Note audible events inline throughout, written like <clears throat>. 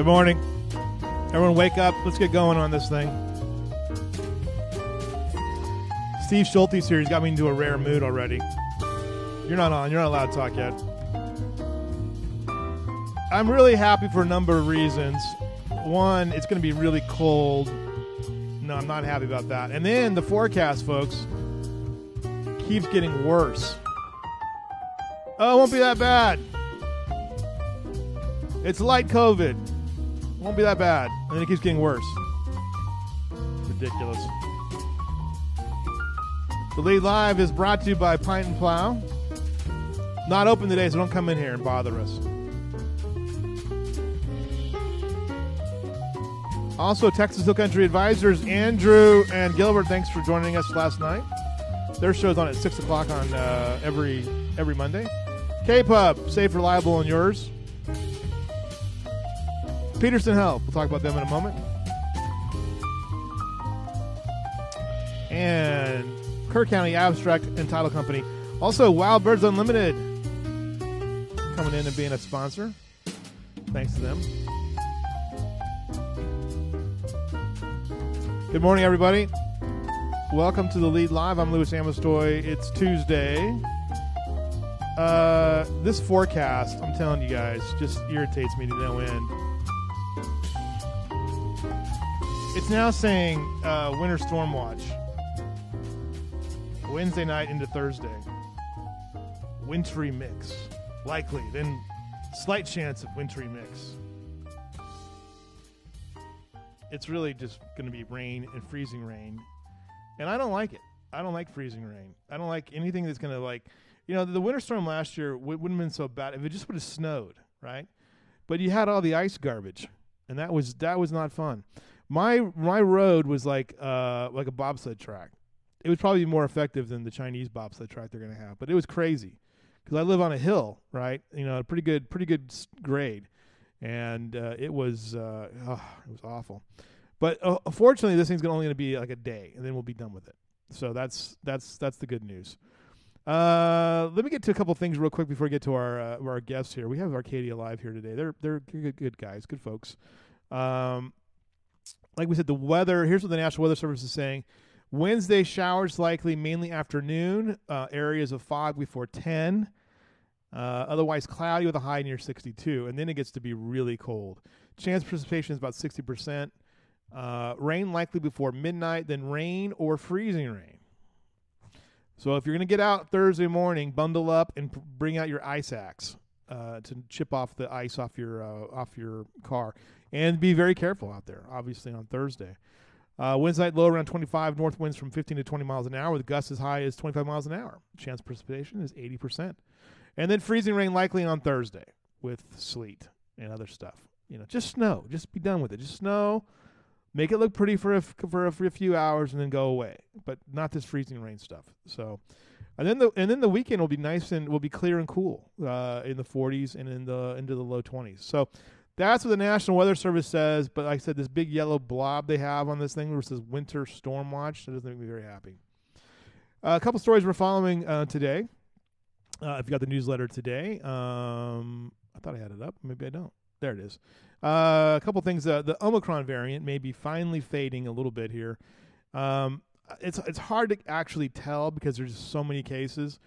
Good morning. Everyone, wake up. Let's get going on this thing. Steve Schulte's here. He's got me into a rare mood already. You're not on. You're not allowed to talk yet. I'm really happy for a number of reasons. One, it's going to be really cold. No, I'm not happy about that. And then the forecast, folks, keeps getting worse. Oh, it won't be that bad. It's light COVID. Won't be that bad. And then it keeps getting worse. Ridiculous. The lead live is brought to you by Pint and Plow. Not open today, so don't come in here and bother us. Also, Texas Hill Country Advisors, Andrew and Gilbert, thanks for joining us last night. Their show's on at 6 o'clock on uh, every every Monday. K-Pub, safe, reliable, and yours. Peterson Health. We'll talk about them in a moment. And Kerr County Abstract and Title Company. Also, Wild Birds Unlimited coming in and being a sponsor. Thanks to them. Good morning, everybody. Welcome to the Lead Live. I'm Louis Amestoy. It's Tuesday. Uh, this forecast, I'm telling you guys, just irritates me to no end. It's now saying uh, winter storm watch. Wednesday night into Thursday. Wintry mix. Likely. Then slight chance of wintry mix. It's really just going to be rain and freezing rain. And I don't like it. I don't like freezing rain. I don't like anything that's going to like, you know, the winter storm last year wouldn't have been so bad if it just would have snowed, right? But you had all the ice garbage, and that was that was not fun. My my road was like uh like a bobsled track. It was probably more effective than the Chinese bobsled track they're going to have, but it was crazy because I live on a hill, right? You know, a pretty good pretty good grade, and uh, it was uh, oh, it was awful. But uh, fortunately, this thing's only going to be like a day, and then we'll be done with it. So that's that's that's the good news. Uh, let me get to a couple things real quick before we get to our uh, our guests here. We have Arcadia Live here today. They're they're good, good guys, good folks. Um, like we said, the weather. Here's what the National Weather Service is saying: Wednesday showers likely, mainly afternoon. Uh, areas of fog before ten. Uh, otherwise cloudy with a high near 62, and then it gets to be really cold. Chance precipitation is about 60 percent. Uh, rain likely before midnight, then rain or freezing rain. So if you're going to get out Thursday morning, bundle up and bring out your ice axe uh, to chip off the ice off your uh, off your car, and be very careful out there. Obviously on Thursday, uh, winds night low around 25, north winds from 15 to 20 miles an hour, with gusts as high as 25 miles an hour. Chance precipitation is 80 percent, and then freezing rain likely on Thursday with sleet and other stuff. You know, just snow. Just be done with it. Just snow make it look pretty for a, for a, for a few hours and then go away, but not this freezing rain stuff. So, and then the and then the weekend will be nice and will be clear and cool uh, in the 40s and in the into the low 20s. So. That's what the National Weather Service says, but like I said, this big yellow blob they have on this thing, which says Winter Storm Watch, that doesn't make me very happy. Uh, a couple stories we're following uh, today. Uh, if you got the newsletter today, um, I thought I had it up. Maybe I don't. There it is. Uh, a couple things. Uh, the Omicron variant may be finally fading a little bit here. Um, it's it's hard to actually tell because there's so many cases.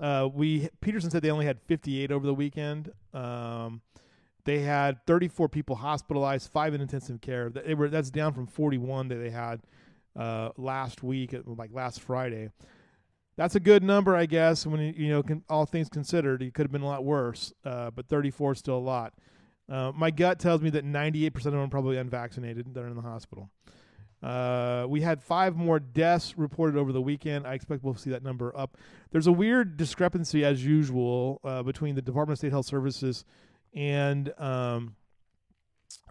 Uh, we Peterson said they only had 58 over the weekend. Um, they had 34 people hospitalized, five in intensive care. They were that's down from 41 that they had uh, last week, like last Friday. That's a good number, I guess. When you know, can, all things considered, it could have been a lot worse, uh, but 34 is still a lot. Uh, my gut tells me that 98% of them are probably unvaccinated that are in the hospital. Uh, we had five more deaths reported over the weekend. I expect we'll see that number up. There's a weird discrepancy, as usual, uh, between the Department of State Health Services and um,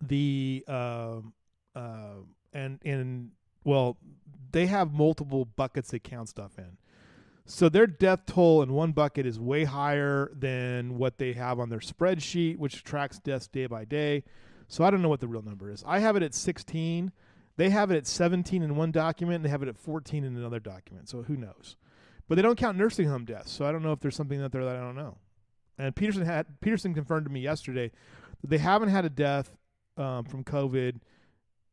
the uh, uh, and and well, they have multiple buckets they count stuff in. So their death toll in one bucket is way higher than what they have on their spreadsheet, which tracks deaths day by day. So I don't know what the real number is. I have it at 16. They have it at 17 in one document, and they have it at 14 in another document. So who knows? But they don't count nursing home deaths. So I don't know if there's something out there that I don't know. And Peterson had Peterson confirmed to me yesterday that they haven't had a death um, from COVID,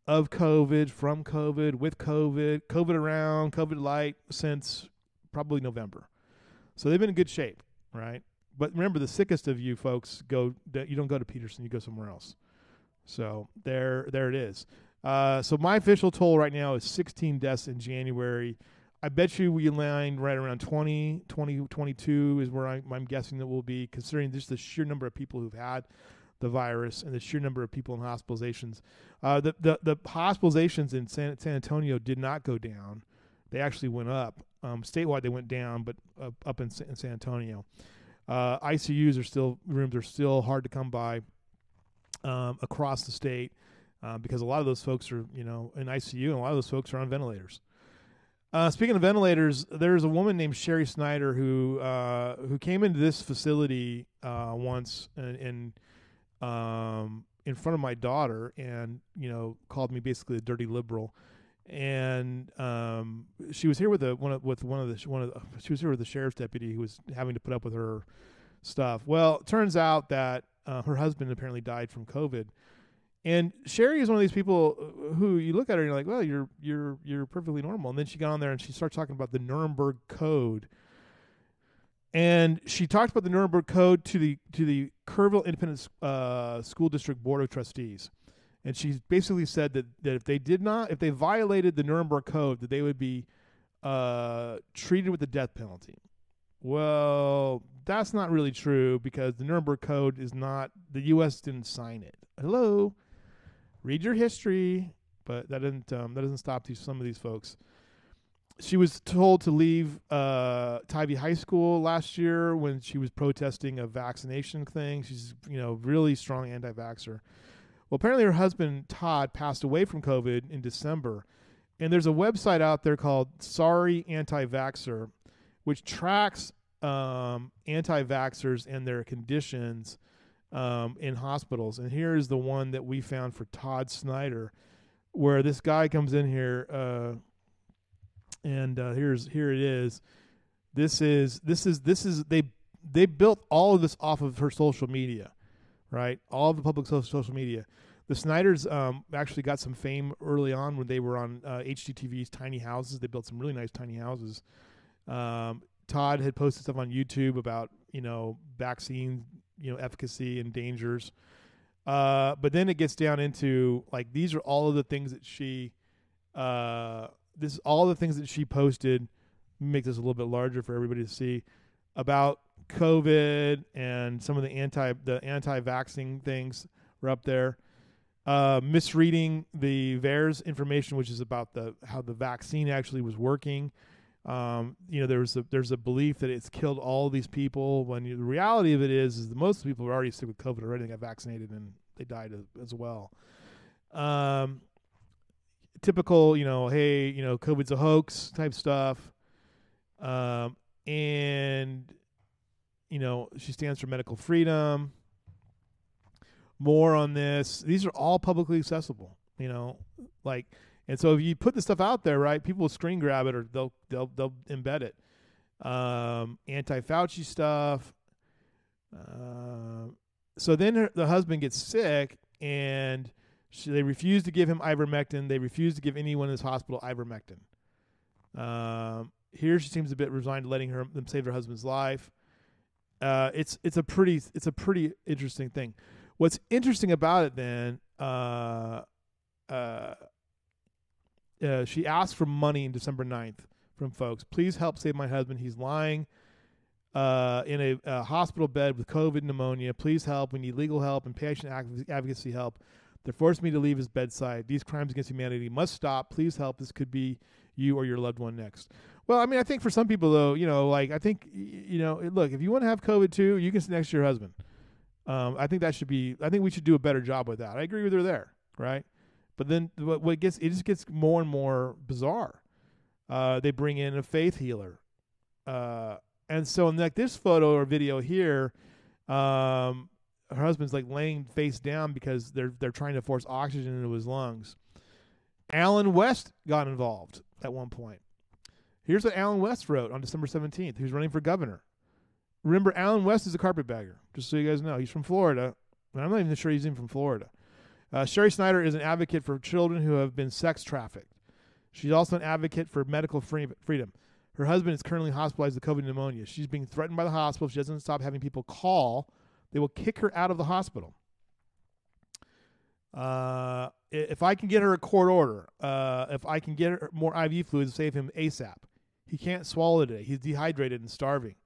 of COVID, from COVID, with COVID, COVID around, COVID light since probably November. So they've been in good shape, right? But remember, the sickest of you folks go you don't go to Peterson, you go somewhere else. So there, there it is. Uh, so my official toll right now is 16 deaths in January. I bet you we land right around 20, 20, 22 is where I, I'm guessing that we'll be, considering just the sheer number of people who've had the virus and the sheer number of people in hospitalizations. Uh, the, the, the hospitalizations in San, San Antonio did not go down; they actually went up. Um, statewide, they went down, but up, up in, in San Antonio, uh, ICUs are still rooms are still hard to come by um, across the state uh, because a lot of those folks are you know in ICU and a lot of those folks are on ventilators. Uh, speaking of ventilators, there's a woman named Sherry Snyder who uh, who came into this facility uh, once and, and um, in front of my daughter, and you know called me basically a dirty liberal. And um, she was here with a one of, with one of the one of the, she was here with the sheriff's deputy who was having to put up with her stuff. Well, it turns out that uh, her husband apparently died from COVID, and Sherry is one of these people who you look at her and you're like, well, you're you're you're perfectly normal. And then she got on there and she starts talking about the Nuremberg Code. And she talked about the Nuremberg Code to the to the Kerrville Independent uh, School District Board of Trustees, and she basically said that, that if they did not, if they violated the Nuremberg Code, that they would be uh, treated with the death penalty. Well, that's not really true because the Nuremberg Code is not the U.S. didn't sign it. Hello, read your history, but that didn't um, that doesn't stop these some of these folks. She was told to leave uh, Tivy High School last year when she was protesting a vaccination thing. She's you know really strong anti-vaxxer. Well, apparently her husband Todd passed away from COVID in December, and there's a website out there called Sorry Anti-Vaxxer, which tracks um, anti-vaxxers and their conditions um, in hospitals. And here is the one that we found for Todd Snyder, where this guy comes in here, uh, and uh, here's here it is. This is this is this is they they built all of this off of her social media, right? All of the public social media. The Snyders um, actually got some fame early on when they were on uh, HGTV's Tiny Houses. They built some really nice tiny houses. Um, Todd had posted stuff on YouTube about you know vaccine you know efficacy and dangers. Uh, but then it gets down into like these are all of the things that she, uh, this all the things that she posted. Make this a little bit larger for everybody to see about COVID and some of the anti the anti-vaccine things were up there. Uh, misreading the VAERS information, which is about the how the vaccine actually was working. Um, you know, there's a there's a belief that it's killed all these people. When you, the reality of it is, is that most people are already sick with COVID already. They got vaccinated and they died as, well. Um, typical, you know, hey, you know, COVID's a hoax type stuff. Um, and you know, she stands for medical freedom. More on this. These are all publicly accessible. You know, like and so if you put the stuff out there, right, people will screen grab it or they'll they'll they'll embed it. Um, anti Fauci stuff. Uh, so then her, the husband gets sick and she, they refuse to give him ivermectin. They refuse to give anyone in this hospital ivermectin. Um, here she seems a bit resigned to letting her them save her husband's life. Uh, it's it's a pretty it's a pretty interesting thing. What's interesting about it then, uh, uh, uh, she asked for money in December 9th from folks. Please help save my husband. He's lying uh, in a, a, hospital bed with COVID pneumonia. Please help. We need legal help and patient advocacy help. They're forcing me to leave his bedside. These crimes against humanity must stop. Please help. This could be you or your loved one next. Well, I mean, I think for some people, though, you know, like, I think, you know, look, if you want to have COVID too, you can sit next to your husband. Um, I think that should be, I think we should do a better job with that. I agree with her there, right? But then what, what gets it just gets more and more bizarre. Uh, they bring in a faith healer, uh, and so in like this photo or video here, um, her husband's like laying face down because they're they're trying to force oxygen into his lungs. Allen West got involved at one point. Here's what Allen West wrote on December 17th. He was running for governor. Remember, Allen West is a carpetbagger, just so you guys know. He's from Florida, and I'm not even sure he's even from Florida. Uh, Sherry Snyder is an advocate for children who have been sex trafficked. She's also an advocate for medical free- freedom. Her husband is currently hospitalized with COVID pneumonia. She's being threatened by the hospital. If she doesn't stop having people call, they will kick her out of the hospital. Uh, if I can get her a court order, uh, if I can get her more IV fluids, to save him ASAP. He can't swallow today. He's dehydrated and starving.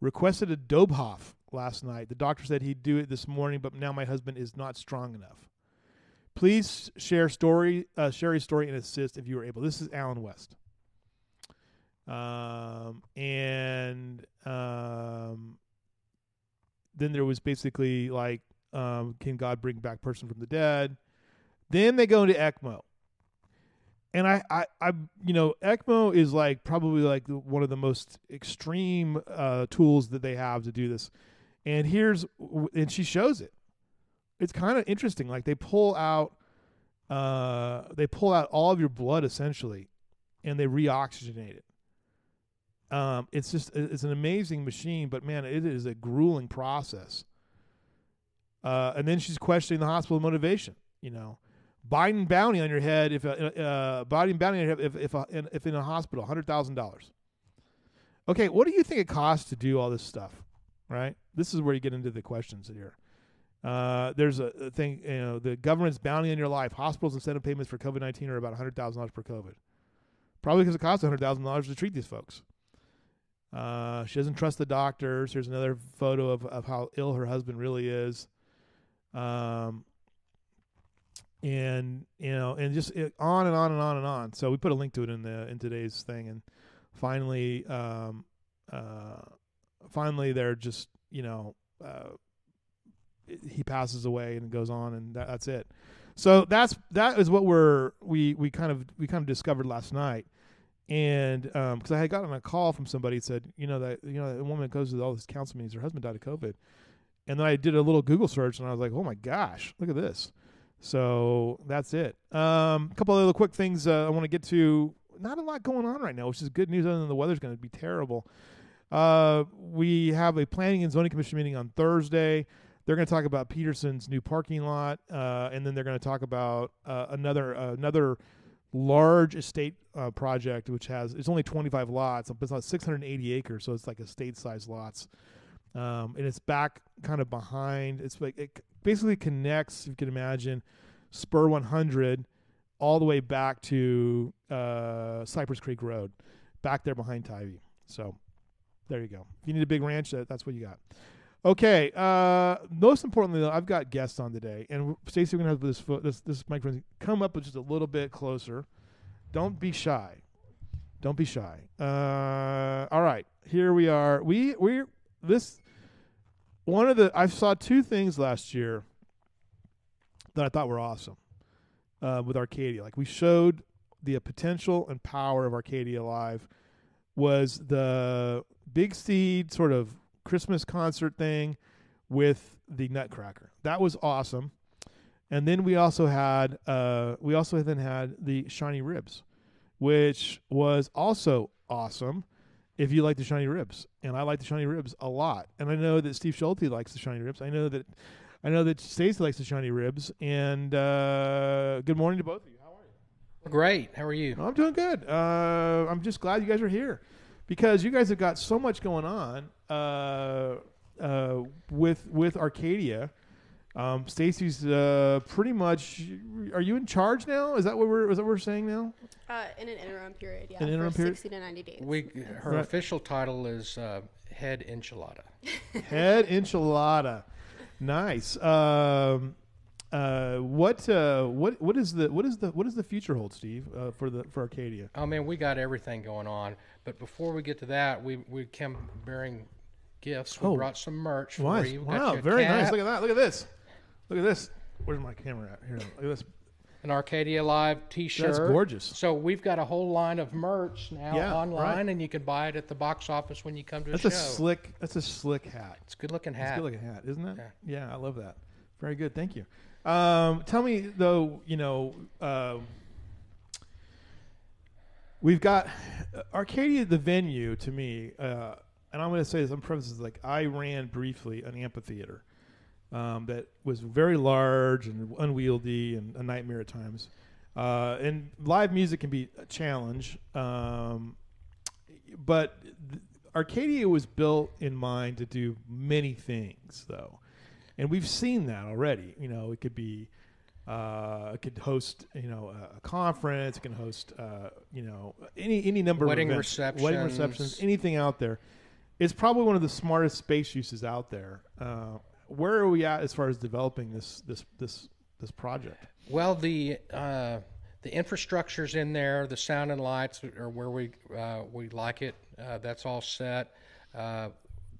Requested a Dobhoff last night. The doctor said he'd do it this morning, but now my husband is not strong enough. Please share story, uh, Sherry's story and assist if you are able. This is Allen West. Um, and um, then there was basically like, um, can God bring back person from the dead? Then they go into ECMO. And I, I, I, you know, ECMO is like probably like one of the most extreme uh, tools that they have to do this. And here's, and she shows it. It's kind of interesting. Like they pull out, uh, they pull out all of your blood essentially, and they reoxygenate it. Um, it's just it's an amazing machine, but man, it is a grueling process. Uh, and then she's questioning the hospital motivation. You know, Biden bounty on your head if uh, uh, Biden bounty on your head if if, uh, in, if in a hospital, hundred thousand dollars. Okay, what do you think it costs to do all this stuff? Right, this is where you get into the questions here. Uh, there's a, thing, you know, the government's bounty on your life. Hospitals incentive payments for COVID nineteen are about hundred thousand dollars per COVID. Probably because it costs hundred thousand dollars to treat these folks. Uh, she doesn't trust the doctors. Here's another photo of, of how ill her husband really is. Um, and you know, and just it, on and on and on and on. So we put a link to it in the in today's thing, and finally, um, uh, finally, they're just you know, uh, he passes away and it goes on, and that, that's it. So that's that is what we're we we kind of we kind of discovered last night and because um, I had gotten a call from somebody said, you know that you know a woman goes to all these council meetings, her husband died of COVID, and then I did a little Google search and I was like, oh my gosh, look at this. So that's it. Um, a couple of other quick things uh, I want to get to. Not a lot going on right now, which is good news. Other than the weather's going to be terrible. Uh, we have a planning and zoning commission meeting on Thursday. They're going to talk about Peterson's new parking lot, uh, and then they're going to talk about uh, another another large estate uh, project, which has it's only 25 lots, but it's not 680 acres, so it's like estate size lots. Um, and it's back kind of behind. It's like it basically connects, if you can imagine, Spur 100 all the way back to uh, Cypress Creek Road, back there behind Tivy. So there you go. If you need a big ranch, that, that's what you got. Okay. Uh, most importantly, though, I've got guests on today, and Stacie, we're gonna have this fo- this this microphone come up just a little bit closer. Don't be shy. Don't be shy. Uh, all right, here we are. We we this one of the I saw two things last year that I thought were awesome uh, with Arcadia. Like we showed the potential and power of Arcadia Live was the big seed sort of Christmas concert thing with the Nutcracker. That was awesome. And then we also had uh, we also then had the shiny ribs, which was also awesome. If you like the shiny ribs, and I like the shiny ribs a lot, and I know that Steve Schulte likes the shiny ribs. I know that I know that Stacie likes the shiny ribs. And uh, good morning to both of you. How are you? Great. How are you? I'm doing good. Uh, I'm just glad you guys are here because you guys have got so much going on uh, uh, with with Arcadia. Um, Stacie's uh, pretty much. Are you in charge now? Is that what we're is that what we're saying now? Uh, in an interim period, yeah, An interim for period? sixty to ninety days. We her Right. official title is uh, head enchilada. Head enchilada, nice. Um, uh, what uh, what what is the what is the what is the future hold, Steve, uh, for the for Arcadia? I mean, we got everything going on, but before we get to that, we we came bearing gifts. We Oh. brought some merch for Nice. you. Wow, very nice. Look at that. Look at this. Look at this. Where's my camera at? Here. Look at this. an Arcadia Live T-shirt. That's gorgeous. So we've got a whole line of merch now Yeah, online, right. and you can buy it at the box office when you come to That's a a slick. That's a slick hat. it's a good looking hat. It's a good looking hat, isn't it? Yeah. Yeah, I love that. Very good. Thank you. Um, tell me though, you know, um we've got uh, Arcadia, the venue. To me, uh, and I'm going to say this on premises like I ran briefly an amphitheater um, that was very large and unwieldy and a nightmare at times. Uh, and live music can be a challenge, um, but Arcadia was built in mind to do many things, though, and we've seen that already. You know, it could be. Uh, it could host, you know, a, conference. It can host, uh, you know, any any number Wedding of events, wedding receptions. receptions, anything out there. It's probably one of the smartest space uses out there. Uh, where are we at as far as developing this this this this project? Well, the uh, the infrastructure's in there. The sound and lights are where we uh, we like it. Uh, that's all set.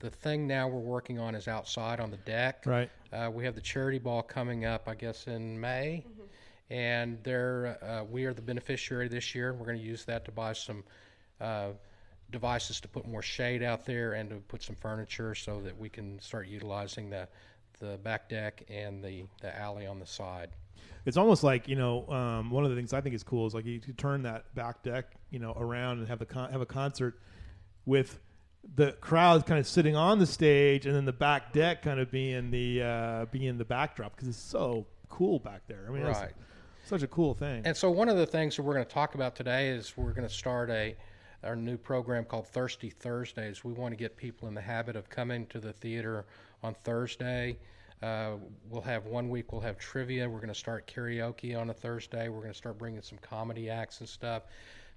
The thing now we're working on is outside on the deck. Right. Uh, we have the charity ball coming up, I guess, in May, and there uh, we are the beneficiary this year. We're going to use that to buy some uh, devices to put more shade out there and to put some furniture so that we can start utilizing the the back deck and the the alley on the side. It's almost like you know um, one of the things I think is cool is like you could turn that back deck you know around and have the con- have a concert with the crowd kind of sitting on the stage and then the back deck kind of being the uh, being the backdrop because it's so cool back there. I mean, Right. it's such a cool thing. And so one of the things that we're going to talk about today is we're going to start a our new program called Thirsty Thursdays. We want to get people in the habit of coming to the theater on Thursday. Uh, we'll have one week we'll have trivia. We're going to start karaoke on a Thursday. We're going to start bringing some comedy acts and stuff.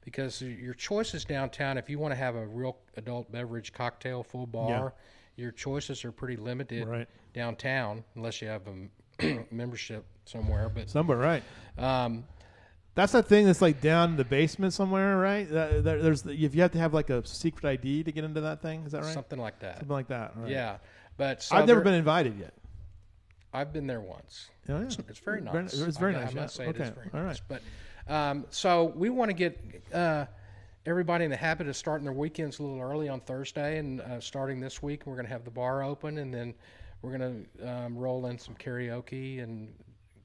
Because your choices downtown, if you want to have a real adult beverage cocktail full bar, your choices are pretty limited Right. downtown unless you have a <clears throat> membership somewhere. But Somewhere, right? um, That's that thing that's like down in the basement somewhere, right? That, that, there's the, if you have to have like a secret ID to get into that thing. Is that right? something like that. Something like that. right. Yeah, but so I've never been invited yet. I've been there once. Oh, yeah. It's, it's very nice. it's very I, nice, I must yeah. say it is Okay, very all nice. right. But um, so we want to get uh, everybody in the habit of starting their weekends a little early on Thursday, and uh, starting this week, we're going to have the bar open, and then we're going to um, roll in some karaoke and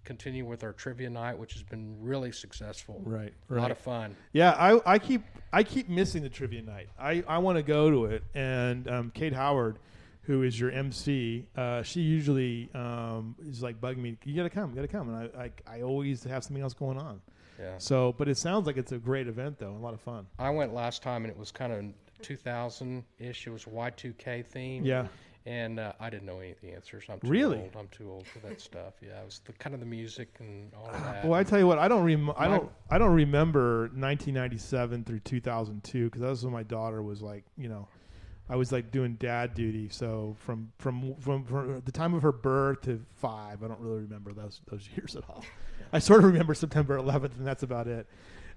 continue with our trivia night, which has been really successful. Right, right. A lot of fun. Yeah, I, I keep I keep missing the trivia night. I, I want to go to it, and um, Kate Howard, who is your MC, uh, she usually um, is like bugging me. You gotta come, you gotta come, and I, I I always have something else going on. Yeah. So, but it sounds like it's a great event though, and a lot of fun. I went last time, and it was kind of 2000 ish. It was Y2K theme. Yeah, And uh, I didn't know any of the answers. I'm too Really? old. I'm too old for that stuff. Yeah, it was the kind of the music and all of that. Well, I tell you what, I don't rem- I don't I don't remember 1997 through 2002 because that was when my daughter was like, you know, I was like doing dad duty. So from from from, from the time of her birth to five, I don't really remember those those <laughs> years at all. I sort of remember September 11th, and that's about it.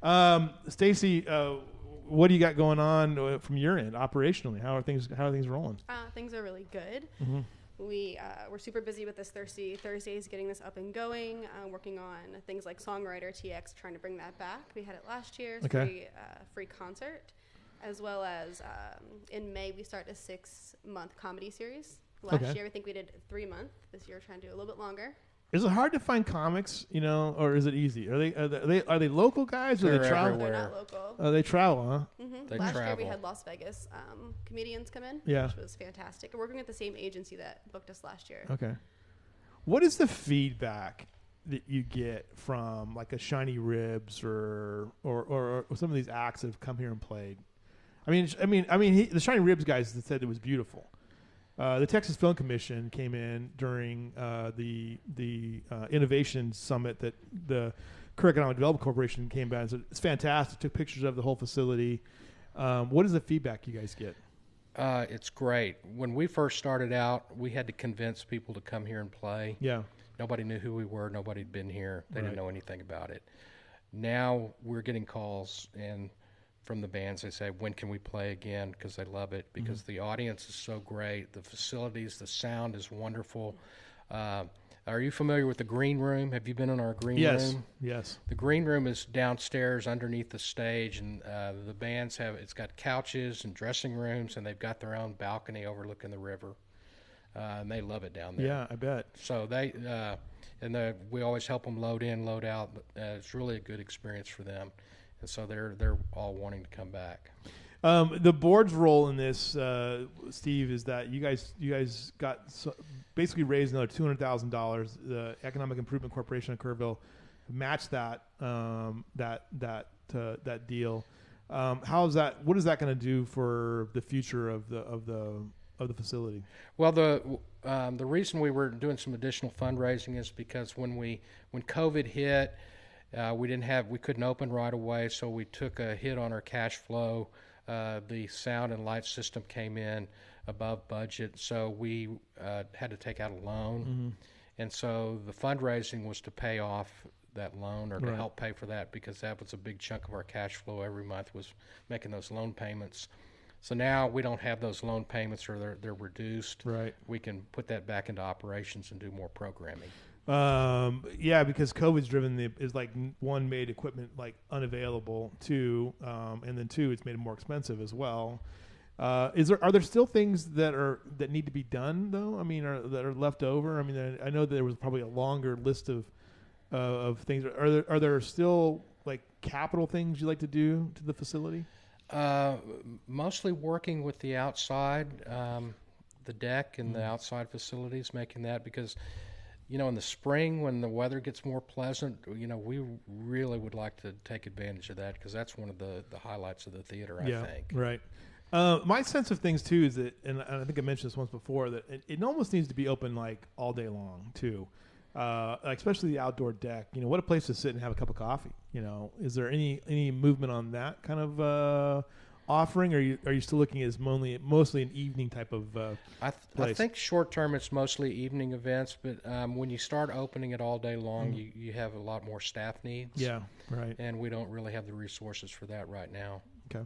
Um, Stacie, uh, what do you got going on uh, from your end operationally? How are things How are things rolling? Uh, things are really good. Mhm. We uh, we're super busy with this Thirsty Thursdays, getting this up and going. Uh, working on things like Songwriter TX, trying to bring that back. We had it last year, Okay. free uh, free concert, as well as um, in May we start a six month comedy series. Last Okay. year I think we did three month. This year we're trying to do a little bit longer. Is it hard to find comics, you know, or is it easy? Are they are they are they, local guys or They're they travel? everywhere. They're not local. Oh, they travel, huh? hmm They Last year we travel. had Las Vegas um, comedians come in, Yeah. which was fantastic. We're working at the same agency that booked us last year. Okay. What is the feedback that you get from like a Shiny Ribs or or, or, or some of these acts that have come here and played? I mean, I mean, I mean, he, the Shiny Ribs guys said it was beautiful. Uh, the Texas Film Commission came in during uh, the the uh, innovation summit that the Kerr Economic Development Corporation came by and said it's fantastic. Took pictures of the whole facility. Um, what is the feedback you guys get? Uh, it's great. When we first started out, we had to convince people to come here and play. Yeah, Nobody knew who we were. Nobody had been here. They Right. didn't know anything about it. Now we're getting calls and from the bands. They say, "When can we play again?" Because they love it. Because Mm-hmm. the audience is so great. The facilities, the sound is wonderful. Uh, are you familiar with the green room? Have you been in our green yes, room? yes. Yes. The green room is downstairs underneath the stage, and uh, the bands have it's got couches and dressing rooms, and they've got their own balcony overlooking the river, uh, and they love it down there. Yeah, I bet. So they uh, and the, we always help them load in, load out. Uh, it's really a good experience for them, and so they're they're all wanting to come back. Um, the board's role in this, uh, Steve, is that you guys you guys got so, basically raised another two hundred thousand dollars. The Economic Improvement Corporation of Kerrville matched that um, that that uh, that deal. Um, how is that? What is that going to do for the future of the of the of the facility? Well, the um, the reason we were doing some additional fundraising is because when we when COVID hit, uh, we didn't have we couldn't open right away, so we took a hit on our cash flow. Uh, the sound and light system came in above budget, so we uh, had to take out a loan, Mm-hmm. and so the fundraising was to pay off that loan or to Right. help pay for that because that was a big chunk of our cash flow every month was making those loan payments. So now we don't have those loan payments or they're, they're reduced. Right. We can put that back into operations and do more programming. Um, yeah, because COVID's driven the is like one made equipment like unavailable. Two, um, and then two, it's made it more expensive as well. Uh, is there are there still things that are that need to be done though? I mean, are, that are left over? I mean, I I know there was probably a longer list of uh, of things. Are there are there still like capital things you like to do to the facility? Uh, mostly working with the outside, um, the deck and the Mm-hmm. outside facilities, making that because, you know, in the spring when the weather gets more pleasant, you know, we really would like to take advantage of that because that's one of the, the highlights of the theater, I think. Right. Uh, my sense of things too is that, and I think I mentioned this once before, that it, it almost needs to be open like all day long too. Uh, like especially the outdoor deck. You know, what a place to sit and have a cup of coffee. You know, is there any any movement on that kind of uh, offering? Or are you are you still looking as mostly mostly an evening type of? Uh, I, th- I think short term it's mostly evening events, but um, when you start opening it all day long, Mm-hmm. you, you have a lot more staff needs. yeah. Right. And we don't really have the resources for that right now. Okay.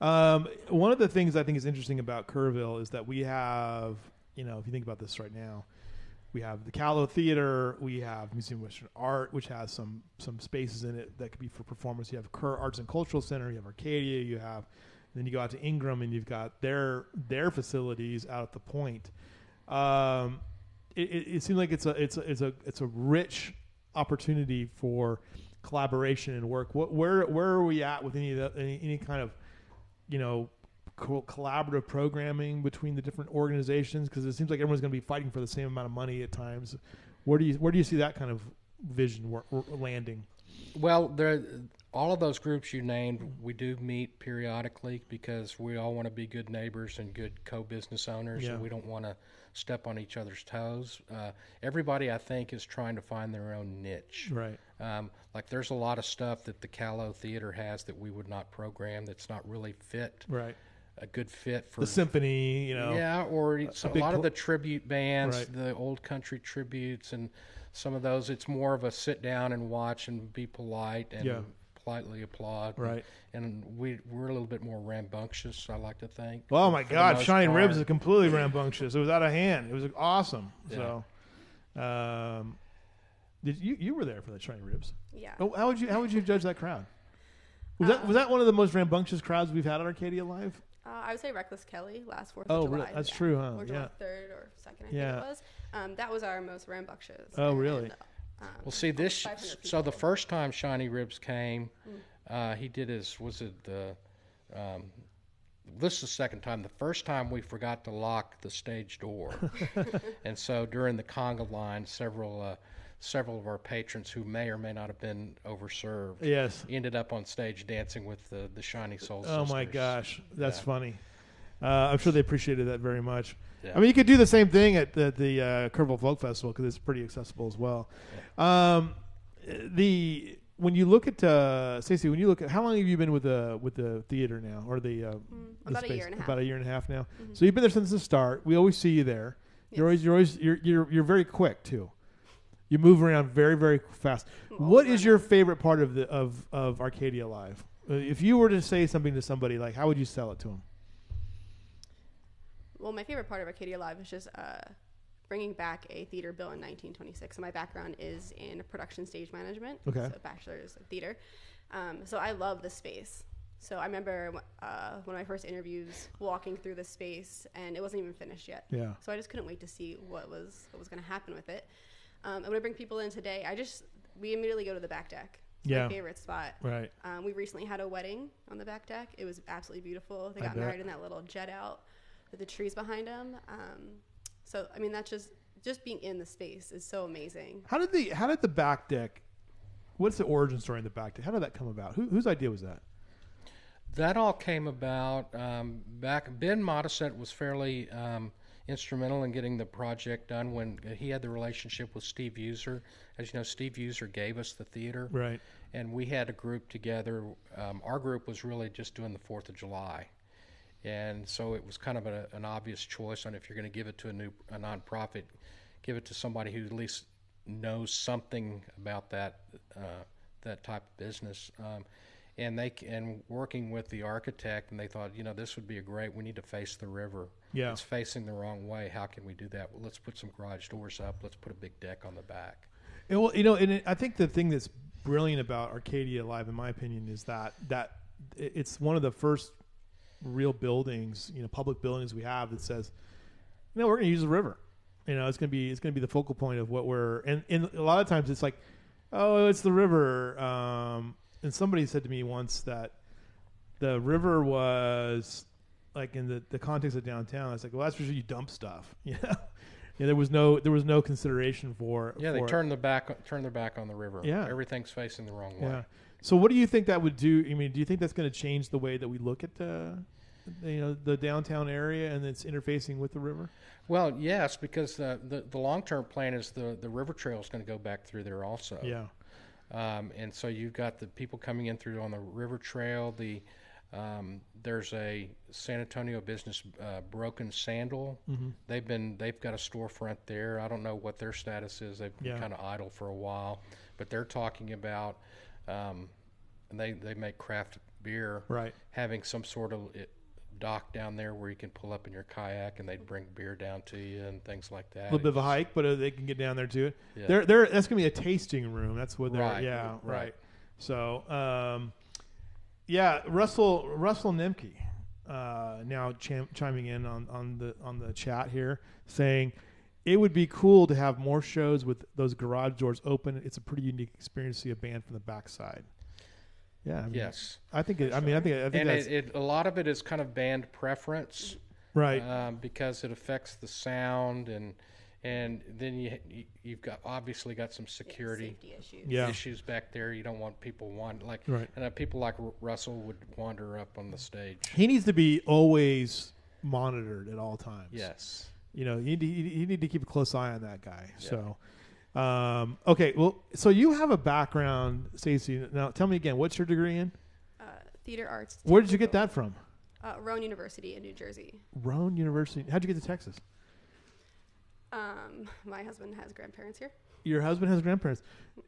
Um, one of the things I think is interesting about Kerrville is that we have, you know, if you think about this right now, we have the Cailloux Theater, we have Museum of Western Art, which has some some spaces in it that could be for performance. You have Kerr Arts and Cultural Center, you have Arcadia, you have, then you go out to Ingram and you've got their their facilities out at the Point. Um, it, it, it seems like it's a it's a it's a it's a rich opportunity for collaboration and work. What where where are we at with any of the, any, any kind of you know co- collaborative programming between the different organizations? Because it seems like everyone's going to be fighting for the same amount of money at times. Where do you where do you see that kind of vision wor- landing? Well, there, all of those groups you named, we do meet periodically because we all want to be good neighbors and good co-business owners, Yeah. and we don't want to step on each other's toes. Uh, everybody, I think, is trying to find their own niche. Right. Um, like, there's a lot of stuff that the Cailloux Theater has that we would not program. That's not really fit Right. A good fit for The symphony, you know. yeah, or it's a, lot pl- of the tribute bands, Right. the old country tributes, and some of those. It's more of a sit down and watch and be polite and Yeah. politely applaud. Right. And we we're a little bit more rambunctious. I like to think. Oh my God! most Shining Ribs part. is completely rambunctious. It was out of hand. It was awesome. Yeah. So, um, did you you were there for the Shining Ribs? Yeah. Oh, how would you how would you judge that crowd? Was that was that one of the most rambunctious crowds we've had at Arcadia Live? Uh, I would say Reckless Kelly last Fourth Oh, of July. really? That's yeah. true, huh? Or July Yeah. third or second, I Yeah. think it was. Um, that was our most rambunctious. Oh, and, really? Um, Well, see this. So the first time Shiny Ribs came, Mm. uh, he did his. Was it the? Um, this is the second time. The first time we forgot to lock the stage door, <laughs> and so during the conga line, several uh, several of our patrons who may or may not have been overserved Yes. ended up on stage dancing with the the Shiny Soul. Oh my gosh, that's Yeah. funny. Uh, I'm sure they appreciated that very much. Yeah. I mean, you could do the same thing at the, the uh, Kerrville Folk Festival because it's pretty accessible as well. Um, the when you look at uh, Stacie, when you look at how long have you been with the with the theater now or the, uh, the Mm, about a space? year and a half. About a year and a half now. Mhm. So you've been there since the start. We always see you there. You're always you're always you're you're you're very quick too. You move around very very fast. What is your favorite part of the of of Arcadia Live? Uh, if you were to say something to somebody, like how would you sell it to them? Well, my favorite part of Arcadia Live is just uh, bringing back a theater bill in 1926. So my background is in production stage management. Okay. So bachelor's of theater. Um, so I love the space. So I remember uh, one of my first interviews walking through the space, and it wasn't even finished yet. Yeah. So I just couldn't wait to see what was what was going to happen with it. Um, and when I bring people in today, I just we immediately go to the back deck. It's Yeah. my favorite spot. Right. Um, we recently had a wedding on the back deck. It was absolutely beautiful. They I got bet. married in that little jet out with the trees behind them. Um, so I mean, that's just just being in the space is so amazing. How did the how did the back deck? What's the origin story in the back deck? How did that come about? Who, whose idea was that? That all came about um, back. Ben Modisette was fairly um, instrumental in getting the project done when he had the relationship with Steve User. As you know, Steve User gave us the theater, Right. and we had a group together. Um, our group was really just doing the Fourth of July, and so it was kind of a, an obvious choice on if you're going to give it to a new a nonprofit, give it to somebody who at least knows something about that uh, that type of business. Um, and they and working with the architect, and they thought, you know, this would be a great. We need to face the river. Yeah. It's facing the wrong way. How can we do that? Well, let's put some garage doors up. Let's put a big deck on the back. And well, you know, and it, I think the thing that's brilliant about Arcadia Live, in my opinion, is that that it's one of the first real buildings, you know, public buildings we have that says, you know, we're going to use the river. You know, it's going to be it's going to be the focal point of what we're and, and a lot of times it's like, oh, it's the river. Um, and somebody said to me once that the river was like in the, the context of downtown. I was like, well, that's where you dump stuff. <laughs> You know, yeah, there was no there was no consideration for Yeah, they for- turn the back turn their back on the river. Yeah. everything's facing the wrong way. Yeah. So what do you think that would do? I mean, do you think that's going to change the way that we look at the, you know, the downtown area and its interfacing with the river? Well, yes, because the the, the long term plan is the the river trail is going to go back through there also. Yeah. Um, and so you've got the people coming in through on the river trail. The um, there's a San Antonio business, uh, Broken Sandal. Mm-hmm. They've been they've got a storefront there. I don't know what their status is. They've been Yeah. kind of idle for a while, but they're talking about, um, and they they make craft beer, Right. having some sort of it, dock down there where you can pull up in your kayak and they'd bring beer down to you and things like that. A little bit of a hike, but uh, they can get down there too. Yeah. They're, they're, that's going to be a tasting room. That's what they're. Right, Yeah. Right. right. So, um, yeah, Russell Russell Nimke uh, now chim- chiming in on, on the on the chat here, saying it would be cool to have more shows with those garage doors open. It's a pretty unique experience to see a band from the backside. Yeah. I mean, Yes, I think. It, I mean, I think. I think and that's it, it, a lot of it is kind of band preference. right. um, because it affects the sound and and then you, you you've got obviously got some security safety issues. Yeah. issues back there. You don't want people wander like Right. and uh, people like Russell would wander up on the stage. He needs to be always monitored at all times. Yes. You know, you need, to, you need to keep a close eye on that guy. So, um, okay. Well, so you have a background, Stacie. Now, tell me again, what's your degree in? Uh, theater arts. Where did you get that from? Uh, Rowan University in New Jersey. Rowan University. How'd you get to Texas? Um, my husband has grandparents here. Your husband has grandparents.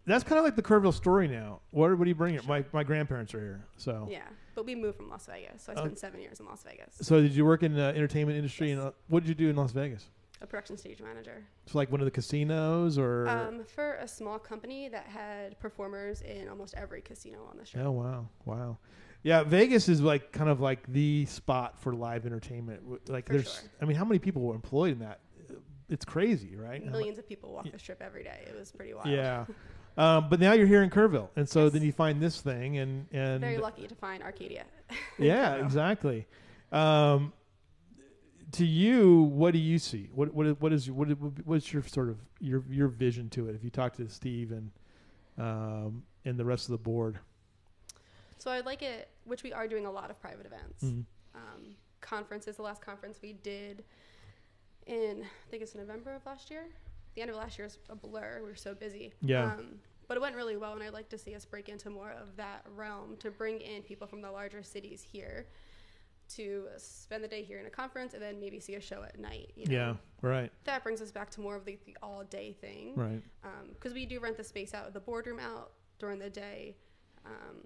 That's kind of like the Kerrville story now. What, what do you bring it? My, my grandparents are here. So, Yeah, but we moved from Las Vegas, so I Oh. spent seven years in Las Vegas. so did you work in the entertainment industry? Yes. And uh, what did you do in Las Vegas? A production stage manager. So, like one of the casinos, or Um, for a small company that had performers in almost every casino on the strip. Oh wow, wow, yeah. Vegas is like kind of like the spot for live entertainment. Like For there's, sure. I mean, how many people were employed in that? It's crazy, right? Millions of people walk the strip every day. It was pretty wild. Yeah. Um, but now you're here in Kerrville, and so Yes. then you find this thing, and and Very lucky to find Arcadia. yeah, <laughs> exactly. Um, to you, what do you see? What what is- what is what is- what's your sort of your your vision to it? If you talk to Steve and um, and the rest of the board, So I'd like it, which we are doing a lot of private events. Mhm. Um, conferences, the last conference we did in, I think it's November of last year. The end of last year is a blur. We were so busy. Yeah. Um, but it went really well, and I'd like to see us break into more of that realm to bring in people from the larger cities here to spend the day here in a conference and then maybe see a show at night. You know? yeah, right, That brings us back to more of the, the all day thing right. because we do rent the space out, the boardroom out during the day, um,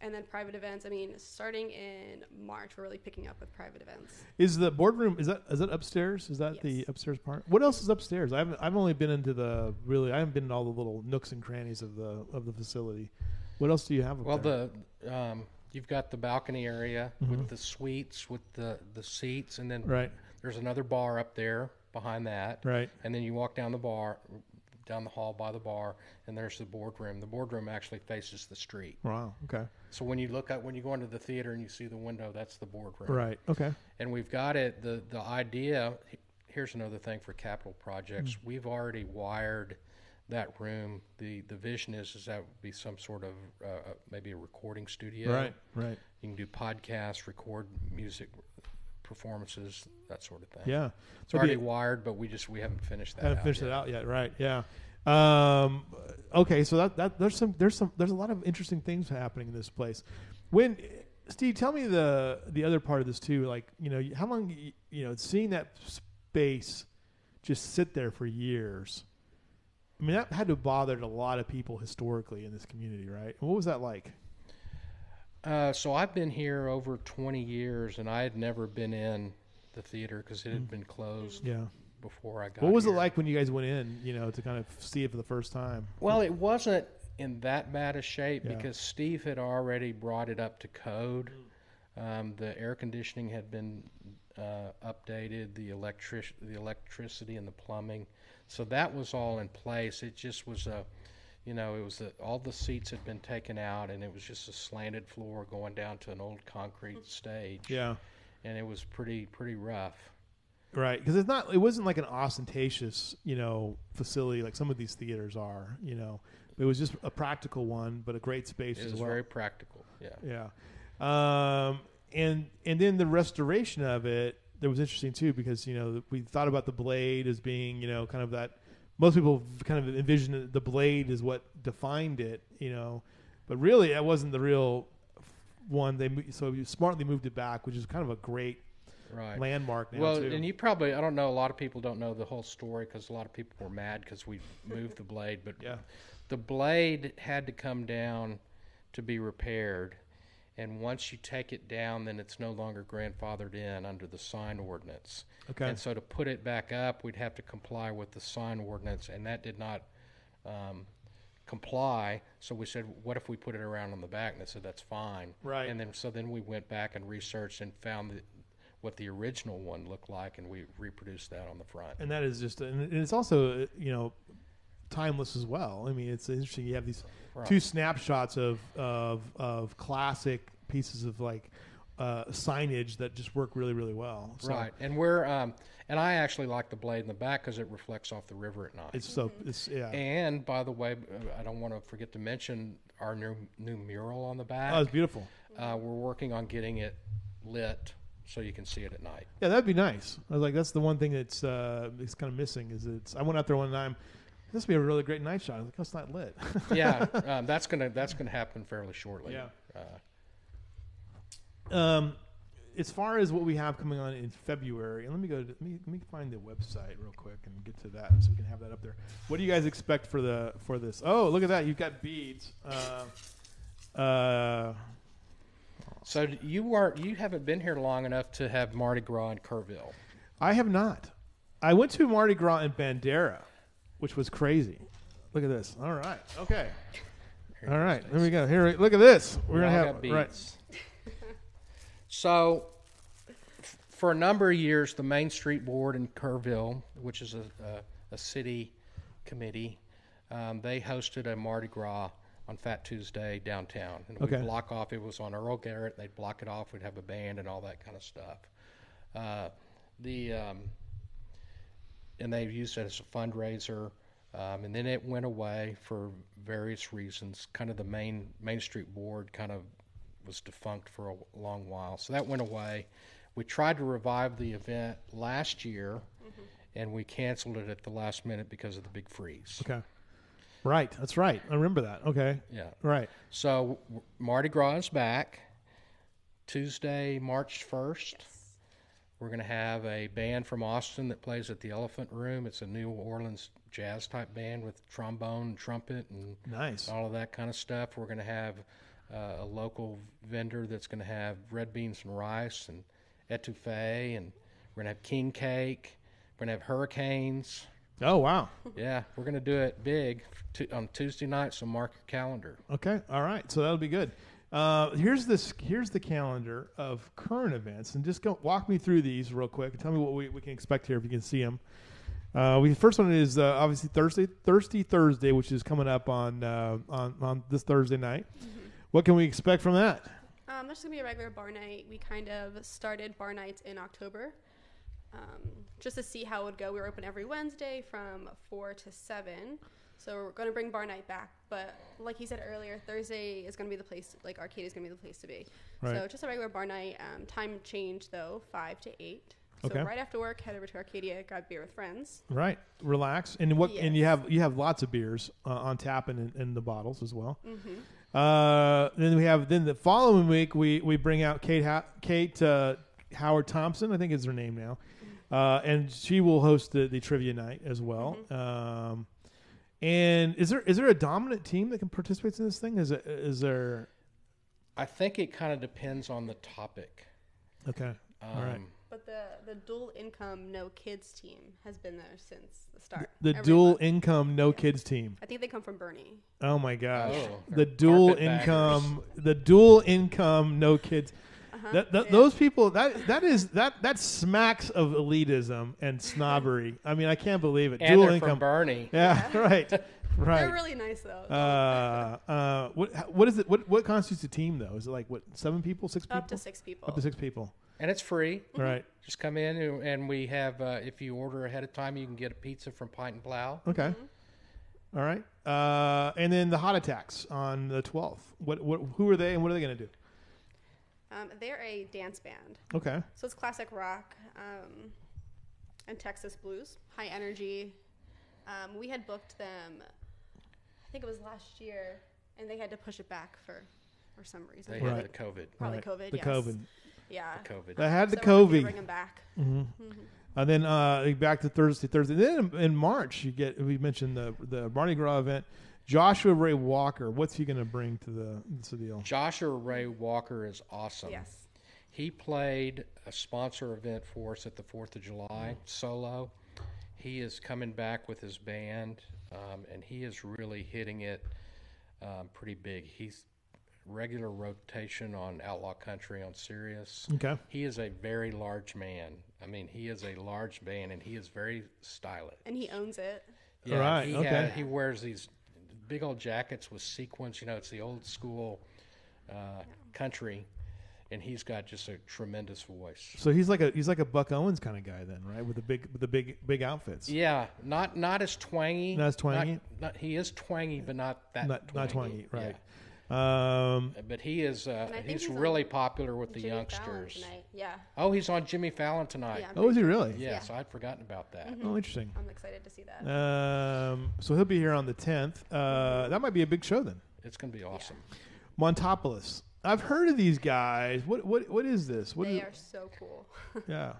and then private events. I mean, starting in March, we're really picking up with private events. Is the boardroom is that is that upstairs? Is that the upstairs part? What else is upstairs? I haven't I've only been into the really I haven't been in all the little nooks and crannies of the of the facility. What else do you have? Up Well, there? the um, you've got the balcony area with the suites with the the seats, and then right, there's another bar up there behind that, right, and then you walk down the bar, down the hall by the bar, and there's the boardroom. The boardroom actually faces the street. Wow. Okay. So when you look at when you go into the theater and you see the window, that's the boardroom. Right. Okay. And we've got it. the The idea. Here's another thing for capital projects. Hmm. We've already wired that room. the The vision is is that would be some sort of uh, uh, maybe a recording studio. Right. Right. You can do podcasts, record music performances, that sort of thing. Yeah. It's There'll already be- wired, but we just we haven't finished that. haven't out finished yet. it out yet. Right. Yeah. Um, okay. So that, that there's some there's some there's a lot of interesting things happening in this place. When Steve, tell me the the other part of this too. Like you know how long you know seeing that space just sit there for years. I mean that had to have bothered a lot of people historically in this community, right? What was that like? Uh, so I've been here over 20 years, and I had never been in the theater because it had been closed Yeah. before I got. What was it like when you guys went in? You know, to kind of see it for the first time. Well, it wasn't in that bad a shape Yeah. because Steve had already brought it up to code. Um, the air conditioning had been uh, updated, the electric, the electricity and the plumbing, so that was all in place. It just was a, you know, it was a, all the seats had been taken out, and it was just a slanted floor going down to an old concrete stage. Yeah. and it was pretty pretty rough. Right, because it's not. It wasn't like an ostentatious, you know, facility like some of these theaters are. You know, it was just a practical one, but a great space It as was well. very practical. Yeah. yeah, um, and and then the restoration of it that was interesting too because you know we thought about the blade as being you know kind of that. Most people kind of envision the blade as what defined it, you know, but really that wasn't the real one. They so you smartly moved it back, which is kind of a great Right. landmark now Well, too. and you probably I don't know. A lot of people don't know the whole story because a lot of people were mad because we moved the blade, but yeah, the blade had to come down to be repaired. And once you take it down, then it's no longer grandfathered in under the sign ordinance. okay, And so to put it back up, we'd have to comply with the sign ordinance, and that did not um, comply. So we said, what if we put it around on the back? And they said, that's fine. Right. And then so then we went back and researched and found that what the original one looked like, and we reproduced that on the front. and that is just and it's also you know timeless as well i mean it's interesting you have these Right. two snapshots of of of classic pieces of like uh, signage that just work really really well so Right. And we're um, and I actually like the blade in the back because it reflects off the river at night. it's so it's yeah and by the way, uh, I don't want to forget to mention our new new mural on the back. oh it's beautiful Uh, we're working on getting it lit so you can see it at night. yeah that'd be nice i was like that's the one thing that's uh it's kind of missing is it's i went out there one time this would be a really great night shot i was like oh, it's not lit <laughs> yeah, <laughs> um, that's gonna that's gonna happen fairly shortly. Yeah. Uh, Um, as far as what we have coming on in February, and let me go. To, let me let me find the website real quick and get to that, so we can have that up there. What do you guys expect for the for this? Oh, look at that! You've got beads. Uh, uh, so you weren't you haven't been here long enough to have Mardi Gras in Kerrville. I have not. I went to Mardi Gras in Bandera, which was crazy. Look at this. All right. Okay. All right. Here we go. Here. Look at this. We're We gonna have right. So, f- for a number of years, the Main Street Board in Kerrville, which is a, a, a city committee, um, they hosted a Mardi Gras on Fat Tuesday downtown. And Okay. we'd block off, it was on Earl Garrett, they'd block it off, we'd have a band and all that kind of stuff. Uh, the, um, and they've used it as a fundraiser. Um, and then it went away for various reasons. Kind of the main Main Street Board kind of was defunct for a long while, so that went away. We tried to revive the event last year, and we canceled it at the last minute because of the big freeze. Okay. Right. That's right. I remember that. Okay. Yeah. Right. So Mardi Gras is back Tuesday, March 1st. We're going to have a band from Austin that plays at the Elephant Room. It's a New Orleans jazz type band with trombone, and trumpet, and Nice. all of that kind of stuff. We're going to have uh, a local vendor that's going to have red beans and rice and etouffee, and we're going to have king cake. We're going to have hurricanes. Oh wow. Yeah, we're going to do it big t- on Tuesday night, so mark your calendar. Okay. All right. So that'll be good. Uh, here's this. Here's the calendar of current events, and just go walk me through these real quick and tell me what we, we can expect here if you can see them. Uh, we first one is uh, obviously Thursday, Thirsty Thursday, which is coming up on uh, on on this Thursday night. What can we expect from that? Um, that's gonna be a regular bar night. We kind of started bar nights in October, um, just to see how it would go. We were open every Wednesday from four to seven, so we're gonna bring bar night back. But like he said earlier, Thursday is gonna be the place. Like Arcadia is gonna be the place to be. So just a regular bar night. Um, time change though, five to eight. So Okay. right after work, head over to Arcadia, grab beer with friends. Right, relax, and what? And you have you have lots of beers uh, on tap and in, in the bottles as well. hmm Uh, then we have then the following week we we bring out Kate ha- Kate uh, Howard Thompson, I think is her name now, uh, and she will host the, the trivia night as well. Um, and is there is there a dominant team that can participate in this thing? Is it is there? I think it kind of depends on the topic. Okay, Um, All right. But the the dual income no kids team has been there since the start. the Every dual month. income no Yeah. kids team. I think they come from Boerne. Oh my gosh, Oh, the dual carpetbaggers. income, the dual income no kids. Uh-huh. That, that, Yeah. Those people that that is that that smacks of elitism and snobbery. I mean, I can't believe it. And dual income. from Boerne. Yeah, <laughs> right, <laughs> right. They're really nice though. Uh, uh, what what is it? What what constitutes a team though? Is it like what seven people, six people? Up to six people. Up to six people. And it's free. Right. Just come in and- and we have, uh, if you order ahead of time, you can get a pizza from Pint and Plow. Okay. All right. Uh, and then the hot attacks on the twelfth. What what? Who are they and what are they going to do? Um, they're a dance band, Okay. so it's classic rock um, and Texas blues, high energy. Um, we had booked them, I think it was last year, and they had to push it back for for some reason. They Right. had the COVID. Probably Right. COVID. The yes. COVID. Yeah. The COVID. They had the So we're lucky to COVID. Bring them back. hmm hmm And then uh, back to Thursday, Thursday. Then in, in March, you get we mentioned the the Mardi Gras event. Joshua Ray Walker. What's he going to bring to the to the deal? Joshua Ray Walker is awesome. Yes. He played a sponsor event for us at the Fourth of July solo. He is coming back with his band, um, and he is really hitting it um, pretty big. He's regular rotation on Outlaw Country on Sirius. Okay. He is a very large man. I mean, he is a large man, and he is very stylish. And he owns it. Yeah, Right, He, okay. had- he wears these big old jackets with sequins. You know, it's the old school uh, country, and he's got just a tremendous voice. So he's like a he's like a Buck Owens kind of guy then, right? With the big with the big big outfits. Yeah, not not as twangy. Not as twangy? Not, not- he is twangy, but not that Not twangy. not twangy, right? Um, But he is. Uh, And I think he's, he's really popular with the Jimmy youngsters. Yeah. Oh, he's on Jimmy Fallon tonight. Yeah. Oh, is he really? Yes, Yeah. I'd forgotten about that. Oh, interesting. I'm excited to see that. Um, so he'll be here on the tenth. Uh, that might be a big show then. It's going to be awesome. Montopolis. I've heard of these guys. What what what is this? What they is? are so cool. <laughs> Yeah.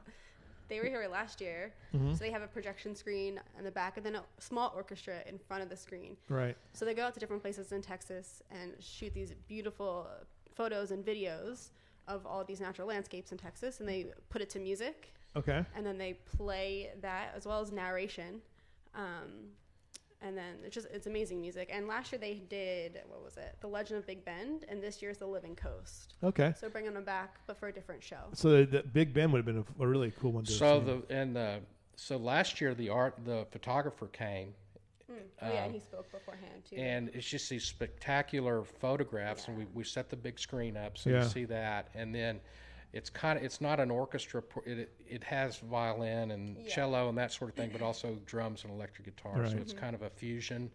They were here last year, Mhm. so they have a projection screen in the back and then a small orchestra in front of the screen. Right. So they go out to different places in Texas and shoot these beautiful photos and videos of all these natural landscapes in Texas, and they put it to music, Okay. and then they play that as well as narration. Um, and then it's just it's amazing music. And last year they did what was it? The Legend of Big Bend, and this year's The Living Coast. Okay. So bringing them back, but for a different show. So the, the Big Bend would have been a, a really cool one to have So seen. the and the so last year the art the photographer came Mm. Oh, yeah, Um, and he spoke beforehand too. and it's just these spectacular photographs and we, we set the big screen up so Yeah. you see that and then it's kind of it's not an orchestra it, it has violin and Yeah. cello and that sort of thing but also drums and electric guitar Right. so it's kind of a fusion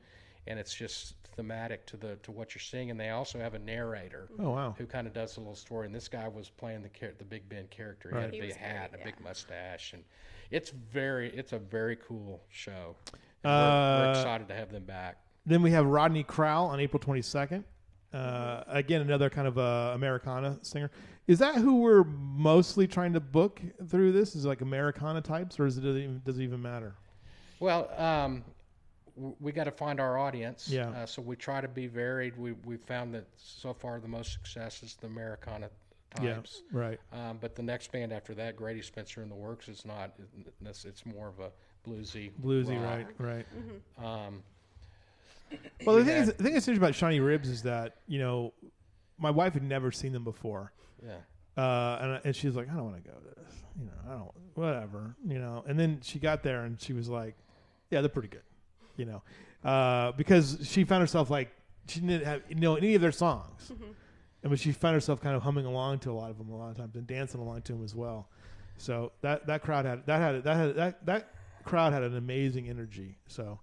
and it's just thematic to the to what you're seeing and they also have a narrator oh wow. who kind of does a little story and this guy was playing the the Big Bend character he Right. had a He big was great, hat and a big mustache and it's very it's a very cool show and we're, Uh, we're excited to have them back Then we have Rodney Crowell on April 22nd. Uh, again, another kind of uh, Americana singer. Is that who we're mostly trying to book through this? Is it like Americana types, or is it, does it even, does it even matter? Well, um, we got to find our audience. Yeah. Uh, so we try to be varied. We we found that so far the most success is the Americana types. Yeah, right. Um, but the next band after that, Grady Spencer in the Works, is not. It's, it's more of a bluesy. Bluesy, rock. right, right. Um, Well, the thing is, had- the thing that's interesting about Shiny Ribs is that you know, my wife had never seen them before, yeah. uh, and and she was like, I don't want to go to this, you know, I don't, whatever, you know. And then she got there and she was like, Yeah, they're pretty good. You know, uh, because she found herself like she didn't have you know any of their songs, Mhm. and but she found herself kind of humming along to a lot of them a lot of times and dancing along to them as well. So that that crowd had that had that had that that crowd had an amazing energy. So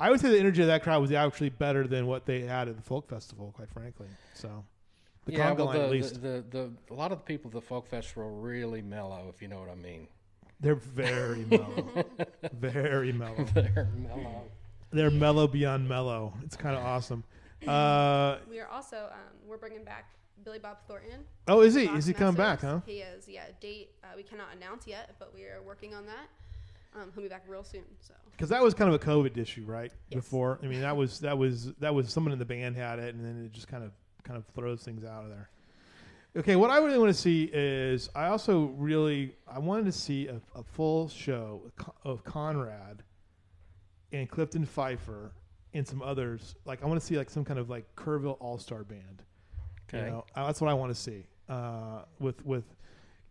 I would say the energy of that crowd was actually better than what they had at the folk festival, quite frankly. So the yeah, conga well, line the, at least the, the the a lot of the people at the folk festival are really mellow, if you know what I mean. they're very <laughs> mellow, very mellow. <laughs> They're mellow. They're mellow beyond mellow. It's kind of awesome. <laughs> Uh, We are also um, we're bringing back Billy Bob Thornton. oh, is he? Rock Is he coming back? Huh? He is. Yeah, date uh, we cannot announce yet, but we are working on that. Um, he'll be back real soon. So Because that was kind of a COVID issue, right? Yes. Before, I mean, that was that was that was someone in the band had it, and then it just kind of kind of throws things out of there. Okay, what I really want to see is I also really I wanted to see a, a full show of Conrad and Clifton Pfeiffer and some others. Like I want to see like some kind of like Kerrville All Star band. Okay. You know, that's what I want to see uh, with with,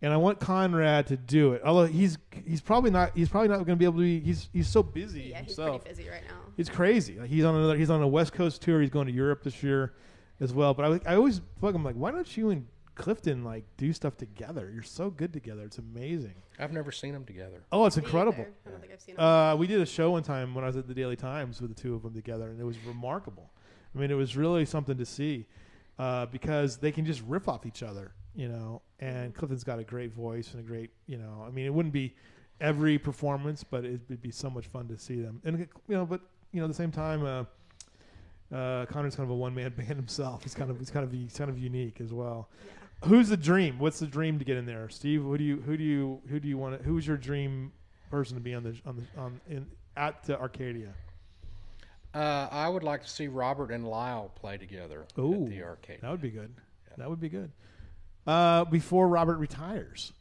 and I want Conrad to do it. Although he's he's probably not he's probably not going to be able to be. He's he's so busy yeah, he's himself. pretty busy right now. He's crazy. Like he's on another. He's on a West Coast tour. He's going to Europe this year, as well. But I, I always fuck him like, why don't you and Clifton like do stuff together? You're so good together. It's amazing. I've never seen them together. Oh, it's Me incredible. either. I don't think I've seen him. Uh, we did a show one time when I was at the Daily Times with the two of them together, and it was remarkable. I mean, it was really something to see uh, because they can just riff off each other, you know. And Clifton's got a great voice and a great, you know. I mean, it wouldn't be every performance, but it would be so much fun to see them. And you know, but you know, at the same time, uh, uh, Connor's kind of a one man <laughs> band himself. He's kind of he's kind of he's kind of unique as well. yeah. Who's the dream? What's the dream to get in there, Steve? Who do you who do you who do you want? to Who's your dream person to be on the on the on in at the Arcadia? Uh, I would like to see Robert and Lyle play together Ooh, at the arcade. That would be good. Yeah. That would be good. Uh, before Robert retires.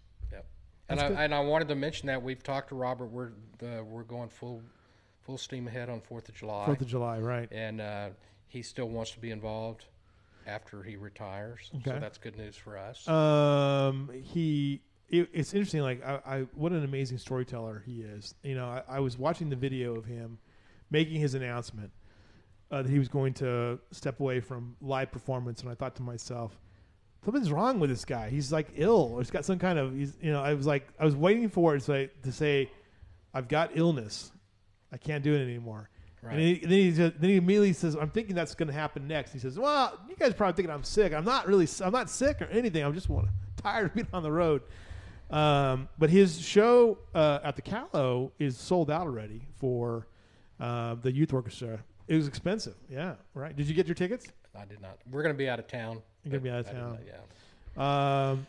And That's I, good. and I wanted to mention that we've talked to Robert. We're uh, we're going full full steam ahead on Fourth of July, Fourth of July, right? and uh, he still wants to be involved after he retires. Okay. So that's good news for us. Um, he. It, it's interesting. Like, I, I, what an amazing storyteller he is. You know, I, I was watching the video of him making his announcement uh, that he was going to step away from live performance, and I thought to myself, something's wrong with this guy. He's like ill, or he's got some kind of. He's, you know, I was like, I was waiting for it to say, to say I've got illness. I can't do it anymore. right. And, he, then, he just, then he immediately says, "I'm thinking that's going to happen next." He says, "Well, you guys are probably thinking I'm sick. I'm not really. I'm not sick or anything. I'm just want, <laughs> tired of being on the road." Um, but his show uh, at the Cailloux is sold out already for uh, the youth orchestra. It was expensive. Yeah, right. Did you get your tickets? I did not. We're going to be out of town. You're gonna be out of town. not, yeah. Um,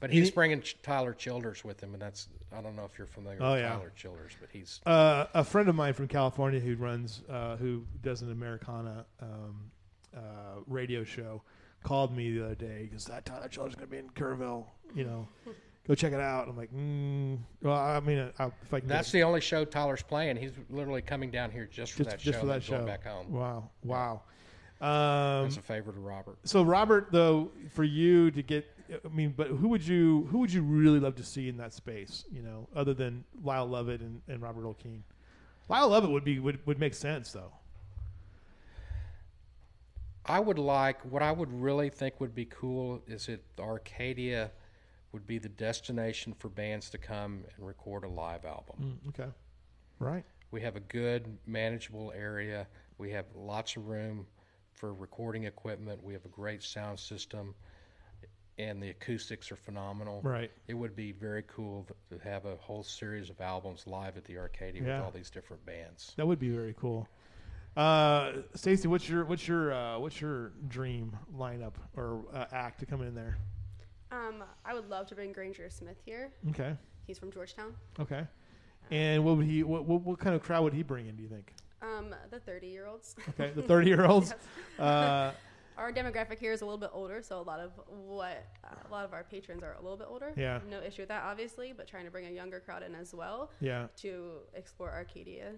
But He- he's bringing Tyler Childers with him, and that's I don't know if you're familiar Oh, with yeah. Tyler Childers, but he's uh, a friend of mine from California who runs, uh, who does an Americana um, uh, radio show, called me the other day. because "That Tyler Childers is going to be in Kerrville. You know, <laughs> go check it out." I'm like, mm, "Well, I mean, uh, I'll, if I can." that's get the only show Tyler's playing. He's literally coming down here just for just, that just show. for that and going back home. Wow, wow. Um, As a favor to Robert. so, Robert, though, for you to get, I mean, but who would you who would you really love to see in that space? You know, other than Lyle Lovett and, and Robert Earl Keen. Lyle Lovett would be would, would make sense though. I would like what I would really think would be cool is that Arcadia would be the destination for bands to come and record a live album. Mm, okay, right. We have a good manageable area. We have lots of room for recording equipment. We have a great sound system, and the acoustics are phenomenal. Right. It would be very cool to have a whole series of albums live at the Arcadia Yeah. with all these different bands. That would be very cool. Uh, Stacie, what's your what's your uh, what's your dream lineup or uh, act to come in there? Um, I would love to bring Granger Smith here. Okay, He's from Georgetown. okay. And what would he? What, what what kind of crowd would he bring in? Do you think? Um, the 30 year olds. Okay, the <laughs> thirty year olds. Uh, <laughs> Our demographic here is a little bit older, so a lot of what uh, a lot of our patrons are a little bit older. Yeah. No issue with that, obviously, but trying to bring a younger crowd in as well yeah. to explore Arcadia.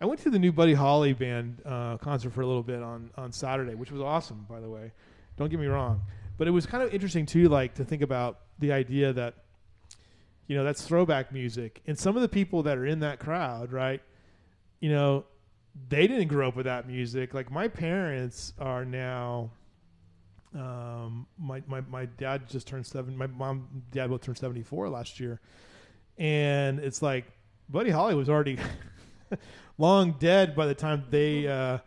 I went to the new Buddy Holly band uh, concert for a little bit on on Saturday, which was awesome, by the way. Don't get me wrong, but it was kind of interesting too, like to think about the idea that You know, that's throwback music. And some of the people that are in that crowd, right? You know, they didn't grow up with that music. Like my parents are now. Um, my, my my dad just turned seven. My mom, dad both turned seventy four last year, and it's like Buddy Holly was already <laughs> long dead by the time they uh,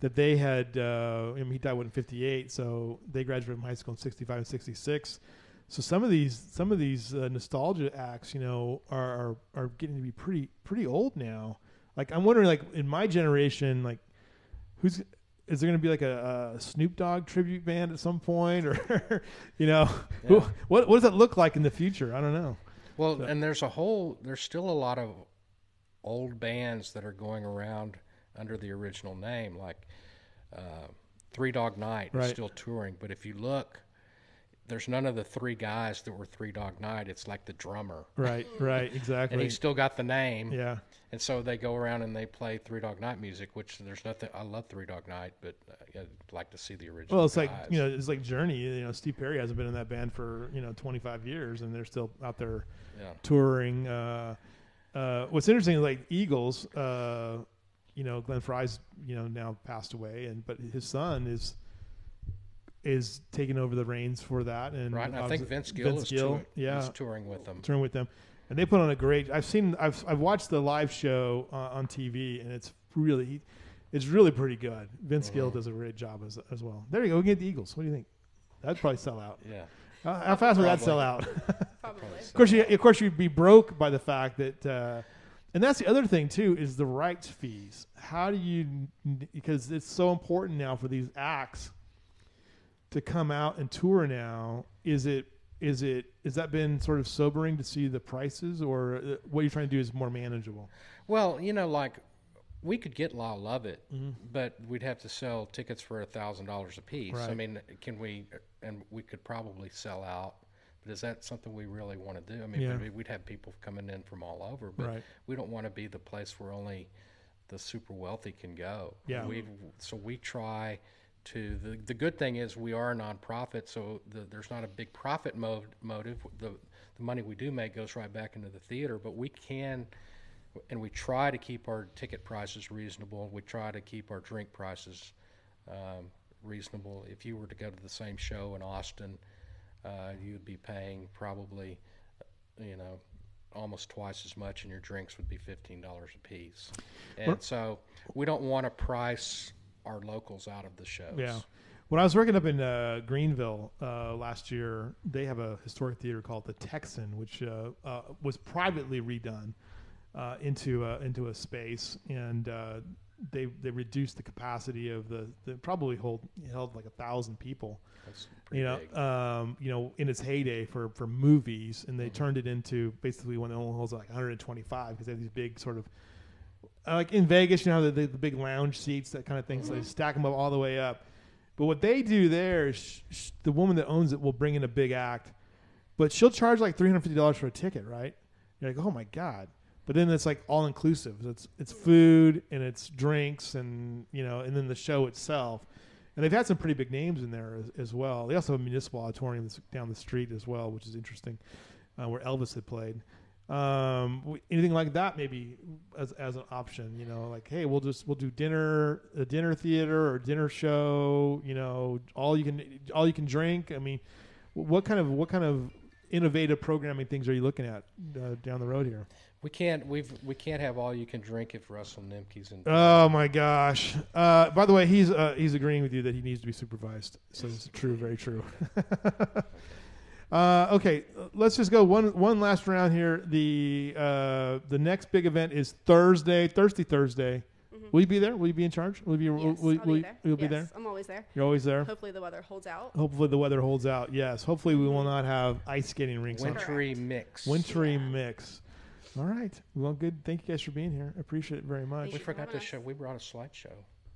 that they had. Uh, I mean, he died when fifty eight, so they graduated from high school in sixty five and sixty six. So some of these some of these uh, nostalgia acts, you know, are, are are getting to be pretty pretty old now. Like I'm wondering, like in my generation, like who's is there going to be like a, a Snoop Dogg tribute band at some point, or <laughs> you know, who, Yeah. what what does that look like in the future? I don't know. Well, So- and there's a whole, there's still a lot of old bands that are going around under the original name, like uh, Three Dog Night Right. is still touring. But if you look, there's none of the three guys that were Three Dog Night. It's like the drummer, Right, right, exactly. and he's still got the name. yeah, And so they go around and they play Three Dog Night music, which there's nothing. I love Three Dog Night, but uh, I'd like to see the original. well, it's like you know, it's like Journey. You know, Steve Perry hasn't been in that band for you know 25 years, and they're still out there yeah. touring. Uh, uh, what's interesting is like Eagles. Uh, you know, Glenn Frey's you know now passed away, and but his son is is taking over the reins for that. And Right, and I think Vince Gill, Vince is, Gill, touring, yeah. is touring with them. touring with them, and they put on a great. I've seen, I've I've watched the live show uh, on TV, and it's really, it's really pretty good. Vince Gill Mm-hmm. does a great job as as well. There you go. We get the Eagles. What do you think? That'd probably sell out. Yeah. How, how fast would that sell out? <laughs> Probably. Of course, you, of course, you'd be broke by the fact that, uh, and that's the other thing too is the rights fees. How do you? Because it's so important now for these acts to come out and tour. Now, is it is it is that been sort of sobering to see the prices, or uh, what you're trying to do is more manageable? Well, you know, like we could get Lyle Lovett, Mm-hmm. but we'd have to sell tickets for a thousand dollars a piece. I mean, can we? And we could probably sell out. But is that something we really want to do? I mean, Yeah. we'd have people coming in from all over, but Right. we don't want to be the place where only the super wealthy can go. Yeah. We so we try to. The the good thing is we are a nonprofit, so the, there's not a big profit mo- motive. The the money we do make goes right back into the theater, but we can and we try to keep our ticket prices reasonable. We try to keep our drink prices um, reasonable. If you were to go to the same show in Austin, uh, you'd be paying probably, you know, almost twice as much, and your drinks would be fifteen dollars a piece. And so we don't want to price our locals out of the shows. Yeah. When I was working up in uh, Greenville uh, last year, they have a historic theater called the Texan, which uh, uh, was privately redone uh, into a, into a space, and uh, they they reduced the capacity of the, the probably hold held like a thousand people. You know, um, you know, in its heyday for, for movies, and they turned it into basically when it only holds like 125 because they have these big sort of uh, like in Vegas, you know, the, the, the big lounge seats, that kind of thing. So they stack them up all the way up. But what they do there is sh- sh- the woman that owns it will bring in a big act, but she'll charge like three hundred fifty dollars for a ticket, right? You're like, oh my god! But then it's like all inclusive. It's it's food and it's drinks and you know, and then the show itself. And they've had some pretty big names in there as, as well. They also have a municipal auditorium that's down the street as well, which is interesting, uh, where Elvis had played. Um, anything like that maybe as, as an option, you know, like hey, we'll just we'll do dinner, a dinner theater or dinner show, you know, all you can all you can drink. I mean, what kind of what kind of innovative programming things are you looking at uh, down the road here? we can't we've we can't have all you can drink if Russell Nimke's in. Oh my gosh! Uh, by the way, he's uh, he's agreeing with you that he needs to be supervised. So it's true, very true. <laughs> uh, okay, let's just go one one last round here. The uh, the next big event is Thursday, Thirsty Thursday. Mhm. Will you be there? Will you be in charge? Will you be? Yes, will, I'll will, be there. You'll be Yes, there. I'm always there. You're always there. Hopefully the weather holds out. Hopefully the weather holds out. Yes. Hopefully we will not have ice skating rinks on Wintry mix. wintry Yeah. mix. All right. Well, good. Thank you guys for being here. I appreciate it very much. Thank We forgot having to us. show. We brought a slideshow.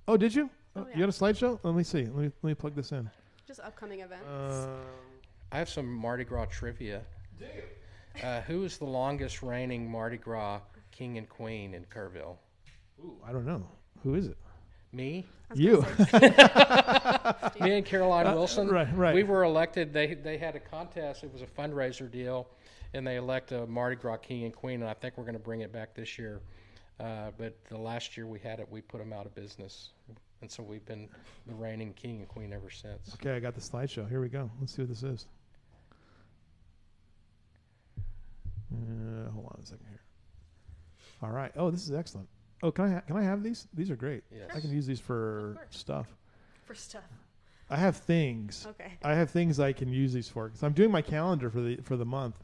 Oh, did you? Oh, You yeah. got a slideshow? Let me see. Let me let me plug this in. Just upcoming events. Um, I have some Mardi Gras trivia. Uh, who is the longest reigning Mardi Gras king and queen in Kerrville? ooh, I don't know. Who is it? Me, You. gonna say Steve. <laughs> me and Caroline Wilson. Uh, right, right. We were elected. They they had a contest. It was a fundraiser deal, and they elect a Mardi Gras king and queen. And I think we're going to bring it back this year. Uh, but the last year we had it, we put them out of business, and so we've been the reigning king and queen ever since. Okay, I got the slideshow. Here we go. Let's see what this is. Uh, hold on a second here. All right. Oh, this is excellent. Oh, can I ha- can I have these? These are great. Yes. I can use these for course. stuff. for stuff. I have things. Okay. I have things I can use these for because I'm doing my calendar for the for the month.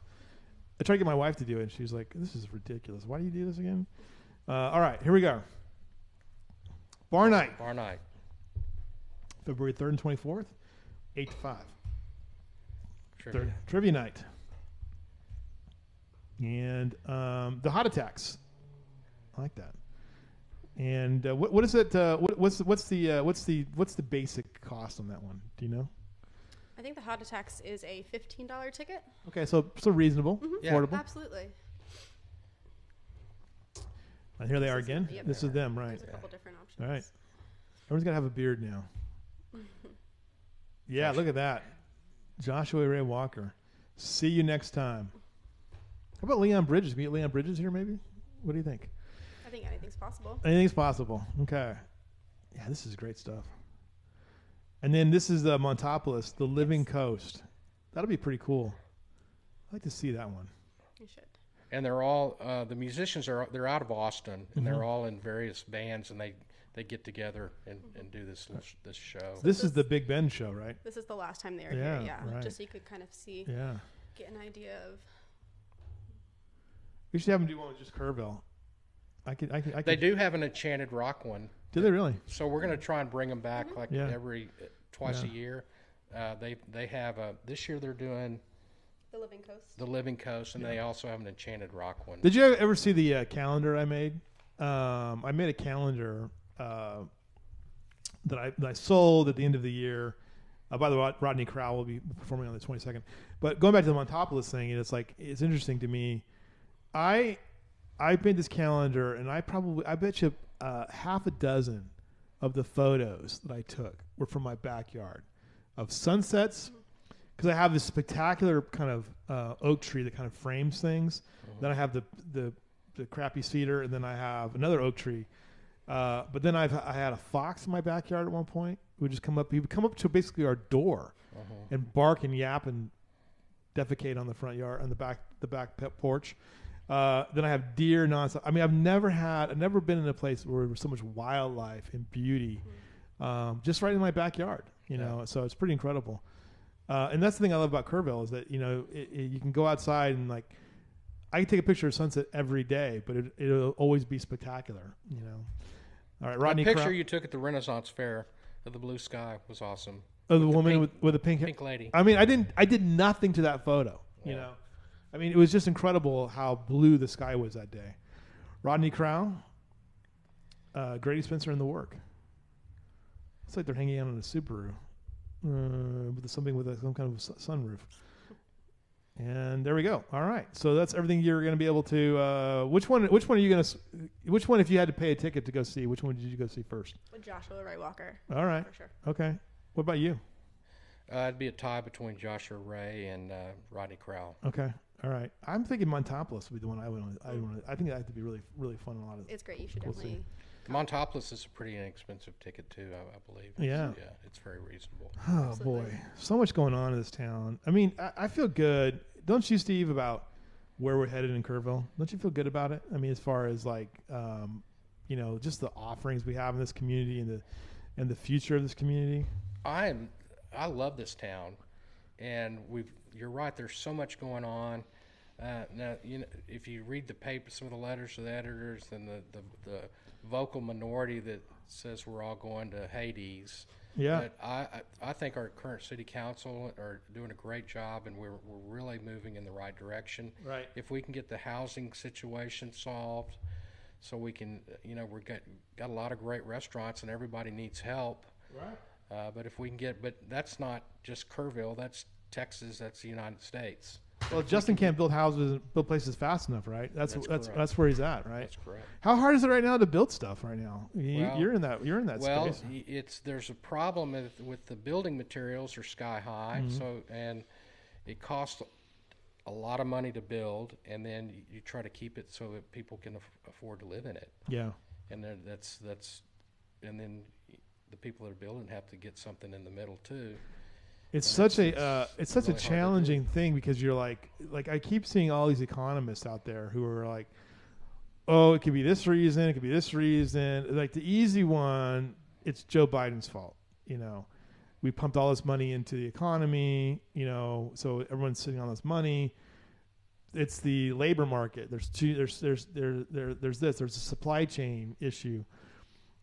I tried to get my wife to do it, and she's like, "This is ridiculous. Why do you do this again?" Uh, all right, here we go. Bar night, Bar night. February third and twenty fourth, eight to five. Trivia. Third, trivia night, and um, the hot attacks. I like that. And uh, what what is it? Uh, what, what's the, what's the uh, what's the what's the basic cost on that one? Do you know? I think the Hot Attacks is a fifteen dollar ticket. Okay, so so reasonable, Yeah. affordable. Absolutely. And here they This are is- again. yep, this there is are. them, right? There's a couple different options. All right. Everyone's got to have a beard now. <laughs> yeah, look at that. Joshua Ray Walker. See you next time. How about Leon Bridges? Can we get Leon Bridges here, maybe? What do you think? I think anything's possible. Anything's possible. Okay. Yeah, this is great stuff. And then this is the Montopolis, the Living Coast. That'll be pretty cool. I'd like to see that one. You should. and they're all uh, the musicians are they're out of Austin and Mm-hmm. they're all in various bands and they they get together and, and do this this show. This is the Big Bend show, right? This is the last time they were Yeah, here. Yeah. right. Just so you could kind of see, Yeah. get an idea of. We should have them do one with just Kerrville. I could. I could. I could They do have an Enchanted Rock one, Do they really? so we're going to try and bring them back like Yeah. every twice Yeah. a year. Uh, they they have a this year they're doing The Living Coast. the Living Coast and they also have an Enchanted Rock one. Did you ever see the uh, calendar I made? Um, I made a calendar uh, that I that I sold at the end of the year. Uh, by the way, Rodney Crowell will be performing on the 22nd. But going back to the Montopolis thing, it's like it's interesting to me. I I made this calendar, and I probably I bet you uh, half a dozen of the photos that I took were from my backyard of sunsets because I have this spectacular kind of uh, oak tree that kind of frames things. Then I have the the the crappy cedar, and then I have another oak tree. Uh, but then I've I had a fox in my backyard at one point. He would just come up. He would come up to basically our door and bark and yap and defecate on the front yard on the back the back porch. Uh, then I have deer nonstop. I mean, I've never had, I've never been in a place where there was so much wildlife and beauty, um, just right in my backyard. You know, so it's pretty incredible. Uh, and that's the thing I love about Kerrville is that you know it, it, you can go outside and like I can take a picture of sunset every day, but it, it'll always be spectacular. You know. All right, Rodney. the picture Crow- you took at the Renaissance Fair of the blue sky was awesome. of the the woman pink- with, with the pink, hair. Pink lady. I mean, I didn't. I did nothing to that photo. You Yeah. know, I mean, it was just incredible how blue the sky was that day. Rodney Crow, uh, Grady Spencer, and the work. It's like they're hanging out on a Subaru uh, with something with a, some kind of sunroof. And there we go. All right, so that's everything you're going to be able to. Uh, which one? Which one are you going to? Which one, if you had to pay a ticket to go see, which one did you go see first? With Joshua Ray Walker, All right. for sure. Okay. What about you? Uh, it'd be a tie between Joshua Ray and uh, Rodney Crowell. Okay. All right. I'm thinking Montopolis would be the one I would. I would. I think that would be really, really fun. A lot of. It's great. You should We'll see. definitely. Montopolis is a pretty inexpensive ticket too, I, I believe. Yeah. yeah, it's very reasonable. Oh Absolutely. boy, so much going on in this town. I mean, I, I feel good. Don't you, Steve, about where we're headed in Kerrville? Don't you feel good about it? I mean, as far as like, um, you know, just the offerings we have in this community and the and the future of this community. I am, I love this town, and we've. You're right. There's so much going on. Uh, now, you know, if you read the paper, some of the letters to the editors, and the, the, the vocal minority that says we're all going to Hades. Yeah. But I, I I think our current city council are doing a great job, and we're we're really moving in the right direction. Right. If we can get the housing situation solved, so we can, you know, we've got got a lot of great restaurants, and everybody needs help. Right. Uh, but if we can get, but that's not just Kerrville. That's Texas. That's the United States. Well, Justin can't build houses, build places fast enough, right? That's That's that's that's, where he's at, right? That's correct. How hard is it right now to build stuff right now? You, Well- you're in that you're in that well, space. y- it's there's a problem with, with the building materials are sky high, Mm-hmm. so and it costs a lot of money to build, and then you, you try to keep it so that people can aff- afford to live in it, Yeah, and then that's that's, and then the people that are building have to get something in the middle too. it's such a it's- uh, it's such a do. challenging thing because you're like like I keep seeing all these economists out there who are like, oh, it could be this reason, it could be this reason. Like the easy one, it's Joe Biden's fault. You know, we pumped all this money into the economy. You know, so everyone's sitting on this money. It's the labor market. There's two. There's there's there there there's this. There's a supply chain issue,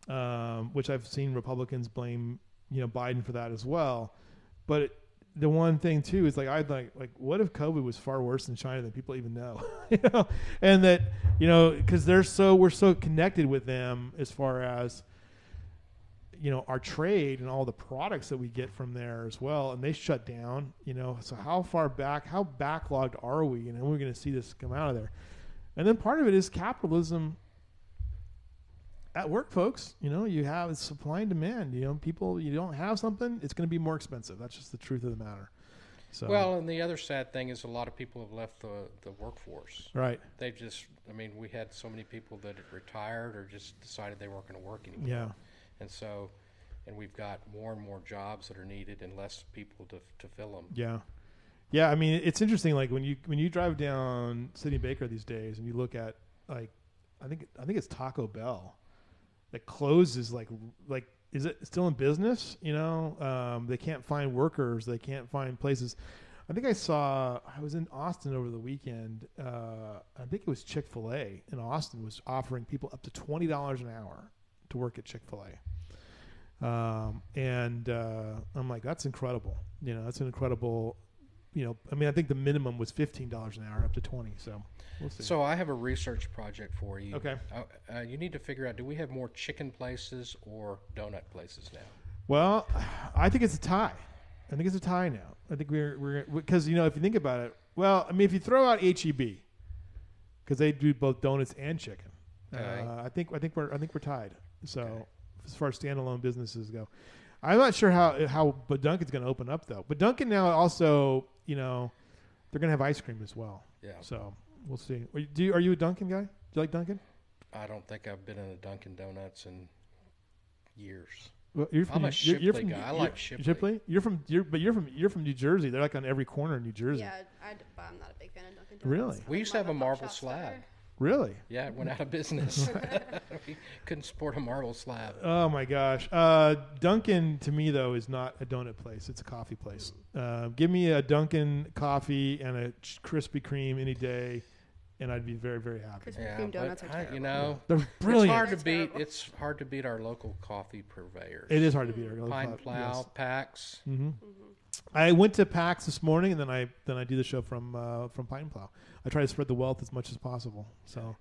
um, which I've seen Republicans blame you know Biden for that as well. But it, the one thing too is like I'd like like what if COVID was far worse in China than people even know, <laughs> you know, and that you know because they're so we're so connected with them as far as you know our trade and all the products that we get from there as well, and they shut down, you know. So how far back, how backlogged are we, and when we're going to see this come out of there? And then part of it is capitalism at work, folks. You know, you have supply and demand. You know, people, you don't have something, it's going to be more expensive. That's just the truth of the matter. So, Well, and the other sad thing is a lot of people have left the the workforce. right, They've just, I mean, we had so many people that had retired or just decided they weren't going to work anymore. yeah, And so, and we've got more and more jobs that are needed and less people to, to fill them. yeah, yeah. I mean, it's interesting. Like when you when you drive down Sidney Baker these days, and you look at like, I think I think it's Taco Bell that closes like like is it still in business? You know, um, they can't find workers. They can't find places. I think I saw. I was in Austin over the weekend. Uh, I think it was Chick Fil A in Austin was offering people up to twenty dollars an hour to work at Chick Fil A. Um, and uh, I'm like, that's incredible. You know, that's an incredible. You know, I mean, I think the minimum was fifteen dollars an hour, up to twenty. So we'll see. So I have a research project for you. Okay. Uh, uh, you need to figure out: do we have more chicken places or donut places now? Well, <sighs> I think it's a tie. I think it's a tie now. I think we're we're because you know if you think about it, well, I mean if you throw out HEB because they do both donuts and chicken, Okay. uh, I think I think we're I think we're tied. So Okay. as far as standalone businesses go, I'm not sure how how but Dunkin's going to open up though. But Dunkin' now also you know they're going to have ice cream as well. Yeah. So we'll see. Are you, do you, are you a Dunkin' guy? Do you like Dunkin'? I don't think I've been in a Dunkin' Donuts in years. Well, you're from, I'm a you're- you're Shipley from- guy. I like Shipley. Shipley. You're from you're but you're from you're from New Jersey. They're like on every corner in New Jersey. Yeah, I, I'm not a big fan of Dunkin' Donuts. Really? We used to have a mom and pop marble slab. better. Really? Yeah, it went out of business. <laughs> we couldn't support a marble slab. Oh my gosh. Uh, Dunkin' to me though is not a donut place. It's a coffee place. Uh, give me a Dunkin' coffee and a Krispy Kreme any day, and I'd be very very happy. Krispy Yeah, Kreme donuts but are I, terrible. you know, They're brilliant. it's brilliant. hard to They're beat. terrible. It's hard to beat our local coffee purveyors. It is hard to beat. Our local Pine Plow, Pax. hmm I went to PAX this morning, and then I then I do the show from uh, from Pine Plow. I try to spread the wealth as much as possible. So,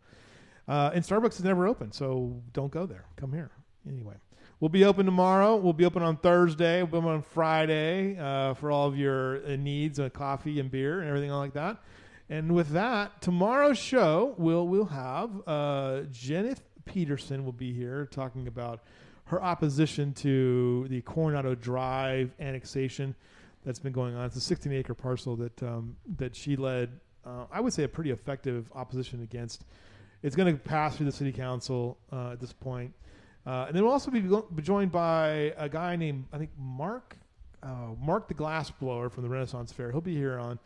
uh, and Starbucks is never open, so don't go there. Come here anyway. We'll be open tomorrow. We'll be open on Thursday. We'll be open on Friday uh, for all of your uh, needs of coffee and beer and everything like that. And with that, tomorrow's show we'll we'll have uh, Peterson will be here talking about her opposition to the Coronado Drive annexation that's been going on. It's a 16 acre parcel that um, that she led. Uh, I would say a pretty effective opposition against. It's going to pass through the city council uh, at this point, uh, and then we'll also be, be joined by a guy named I think Mark uh, Mark the Glassblower from the Renaissance Fair. He'll be here on.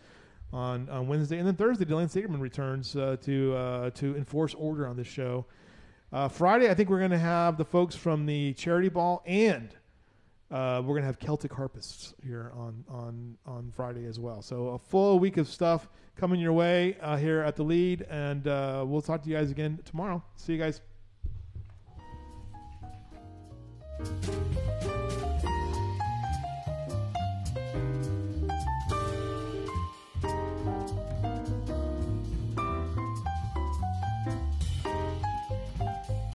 On, on Wednesday and then Thursday, Dylan Sagerman returns uh, to uh, to enforce order on this show. Friday, I think we're going to have the folks from the charity ball, and uh, we're going to have Celtic harpists here on on on Friday as well. So a full week of stuff coming your way uh, here at the lead, and uh, we'll talk to you guys again tomorrow. See you guys.